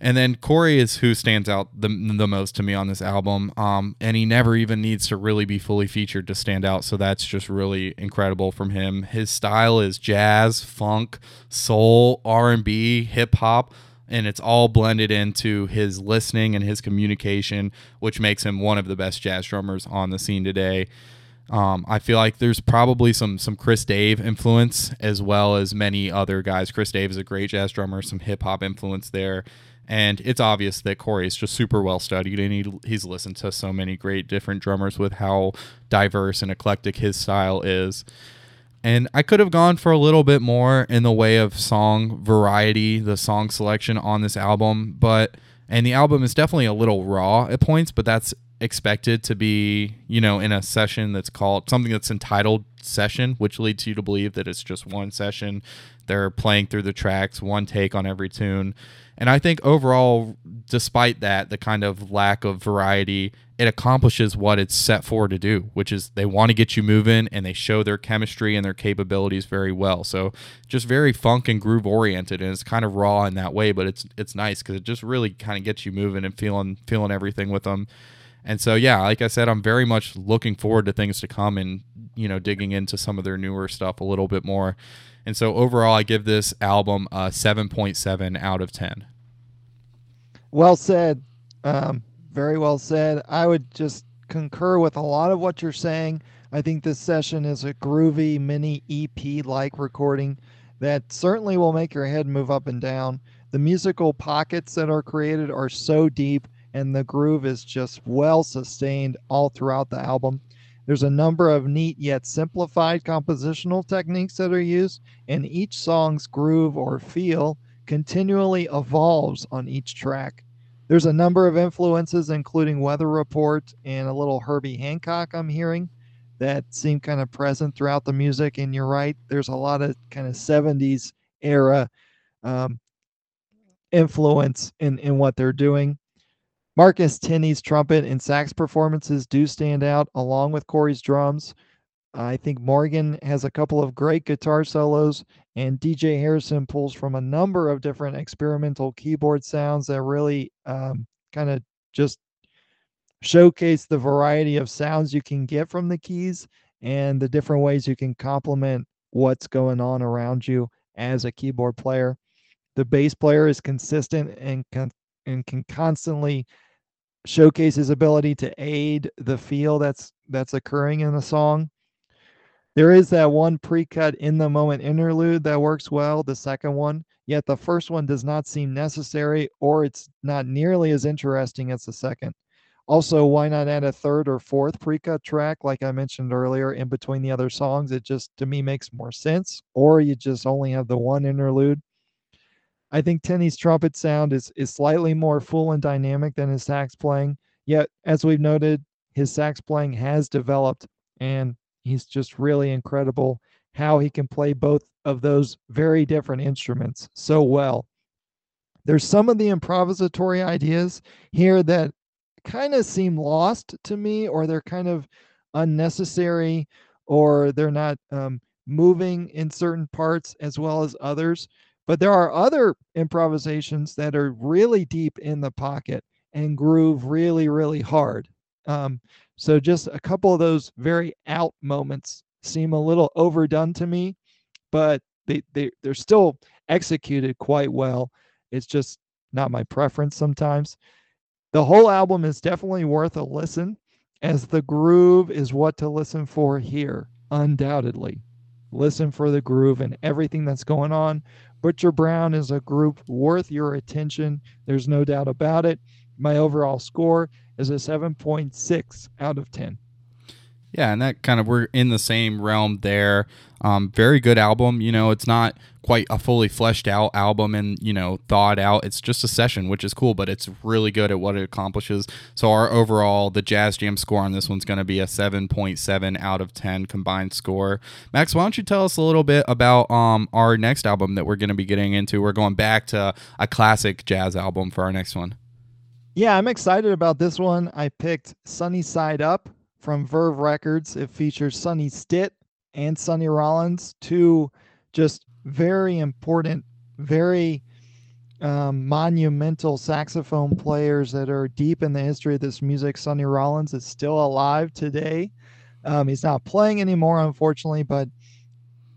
And then Corey is who stands out the, the most to me on this album. Um, and he never even needs to really be fully featured to stand out. So that's just really incredible from him. His style is jazz, funk, soul, R&B, hip hop, and it's all blended into his listening and his communication, which makes him one of the best jazz drummers on the scene today. Um, I feel like there's probably some some Chris Dave influence as well as many other guys. Chris Dave is a great jazz drummer, some hip hop influence there. And it's obvious that Corey is just super well studied and he, he's listened to so many great different drummers with how diverse and eclectic his style is. And I could have gone for a little bit more in the way of song variety, the song selection on this album, but and the album is definitely a little raw at points, but that's expected to be, you know, in a session that's called something that's entitled session, which leads you to believe that it's just one session. They're playing through the tracks, one take on every tune And I think overall, despite that, the kind of lack of variety, it accomplishes what it's set for to do, which is they want to get you moving and they show their chemistry and their capabilities very well. So just very funk and groove oriented, and it's kind of raw in that way, but it's it's nice because it just really kind of gets you moving and feeling feeling everything with them. And so yeah, like I said, I'm very much looking forward to things to come and you know digging into some of their newer stuff a little bit more. And so overall, I give this album a 7.7 out of 10. Well said. Um, very well said. I would just concur with a lot of what you're saying. I think this session is a groovy mini EP like recording that certainly will make your head move up and down. The musical pockets that are created are so deep, and the groove is just well sustained all throughout the album. There's a number of neat yet simplified compositional techniques that are used, and each song's groove or feel continually evolves on each track. There's a number of influences, including Weather Report and a little Herbie Hancock, I'm hearing, that seem kind of present throughout the music. And you're right, there's a lot of kind of 70s era um, influence in, in what they're doing. Marcus Tenney's trumpet and sax performances do stand out, along with Corey's drums. I think Morgan has a couple of great guitar solos, and DJ Harrison pulls from a number of different experimental keyboard sounds that really um, kind of just showcase the variety of sounds you can get from the keys and the different ways you can complement what's going on around you as a keyboard player. The bass player is consistent and can and can constantly showcase his ability to aid the feel that's that's occurring in the song. There is that one pre-cut in the moment interlude that works well, the second one, yet the first one does not seem necessary or it's not nearly as interesting as the second. Also, why not add a third or fourth pre-cut track like I mentioned earlier in between the other songs? It just to me makes more sense. Or you just only have the one interlude. I think Tenney's trumpet sound is is slightly more full and dynamic than his sax playing. Yet, as we've noted, his sax playing has developed, and he's just really incredible how he can play both of those very different instruments so well. There's some of the improvisatory ideas here that kind of seem lost to me, or they're kind of unnecessary, or they're not um, moving in certain parts as well as others. But there are other improvisations that are really deep in the pocket and groove really, really hard. Um, so just a couple of those very out moments seem a little overdone to me, but they, they they're still executed quite well. It's just not my preference sometimes. The whole album is definitely worth a listen, as the groove is what to listen for here, undoubtedly. Listen for the groove and everything that's going on. Butcher Brown is a group worth your attention. There's no doubt about it. My overall score is a 7.6 out of 10. Yeah, and that kind of we're in the same realm there. Um, very good album. You know, it's not quite a fully fleshed out album and you know thought out. It's just a session, which is cool, but it's really good at what it accomplishes. So our overall, the Jazz Jam score on this one's going to be a seven point seven out of ten combined score. Max, why don't you tell us a little bit about um our next album that we're going to be getting into? We're going back to a classic jazz album for our next one. Yeah, I'm excited about this one. I picked Sonny Side Up from Verve Records. It features Sonny Stitt and Sonny Rollins, two just very important, very um, monumental saxophone players that are deep in the history of this music. Sonny Rollins is still alive today. Um, he's not playing anymore, unfortunately, but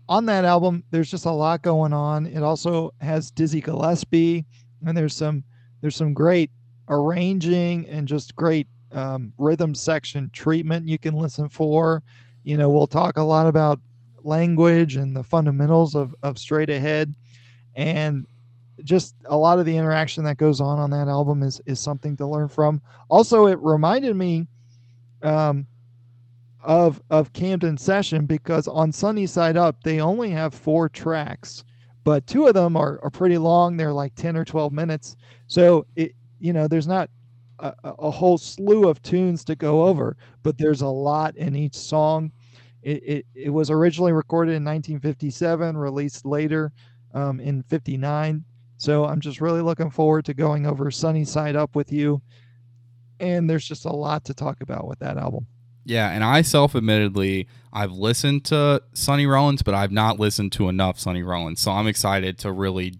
on that album, there's just a lot going on. It also has Dizzy Gillespie, and there's some there's some great arranging and just great um, rhythm section treatment you can listen for. You know, we'll talk a lot about language and the fundamentals of, of straight ahead. And just a lot of the interaction that goes on on that album is is something to learn from. Also it reminded me um, of of camden session because on sonny side up they only have four tracks but two of them are, are pretty long. They're like 10 or 12 minutes. So it you know, there's not a, a, whole slew of tunes to go over, but there's a lot in each song. It, it, it was originally recorded in 1957, released later um, in 59. So I'm just really looking forward to going over Sonny Side Up with you. And there's just a lot to talk about with that album. Yeah, and I self admittedly I've listened to Sonny Rollins, but I've not listened to enough Sonny Rollins. So I'm excited to really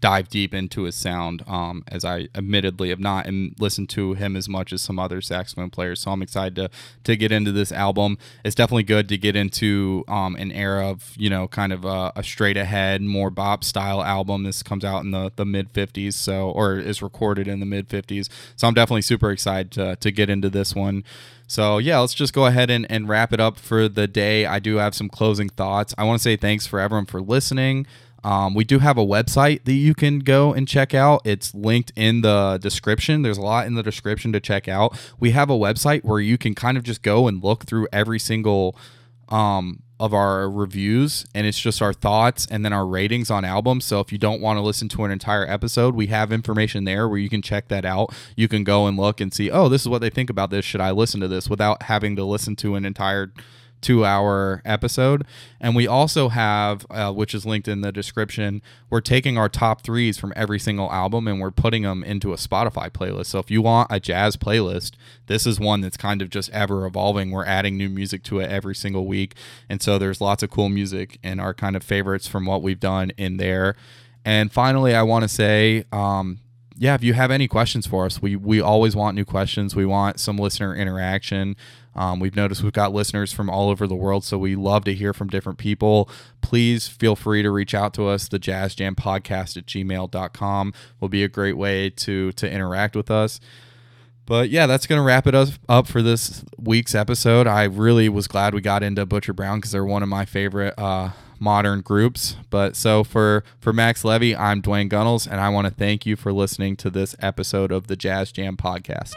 dive deep into his sound, um, as I admittedly have not and listened to him as much as some other saxophone players. So I'm excited to to get into this album. It's definitely good to get into um, an era of you know kind of a, a straight ahead, more bop style album. This comes out in the the mid 50s, so or is recorded in the mid 50s. So I'm definitely super excited to to get into this one. So yeah, let's just go ahead and, and wrap it up for the day. I do have some closing thoughts. I want to say thanks for everyone for listening. Um, we do have a website that you can go and check out. It's linked in the description. There's a lot in the description to check out. We have a website where you can kind of just go and look through every single um, of our reviews, and it's just our thoughts and then our ratings on albums. So if you don't want to listen to an entire episode, we have information there where you can check that out. You can go and look and see, oh, this is what they think about this. Should I listen to this without having to listen to an entire two hour episode. And we also have, uh, which is linked in the description, we're taking our top threes from every single album and we're putting them into a Spotify playlist. So if you want a jazz playlist, this is one that's kind of just ever evolving. We're adding new music to it every single week. And so there's lots of cool music and our kind of favorites from what we've done in there. And finally, I want to say, um, yeah, if you have any questions for us, we we always want new questions. We want some listener interaction. Um, we've noticed we've got listeners from all over the world, so we love to hear from different people. Please feel free to reach out to us. The Jazz Jam Podcast at gmail.com will be a great way to to interact with us. But yeah, that's going to wrap it up for this week's episode. I really was glad we got into Butcher Brown because they're one of my favorite uh, modern groups. But so for for Max Levy, I'm Dwayne Gunnels, and I want to thank you for listening to this episode of the Jazz Jam podcast.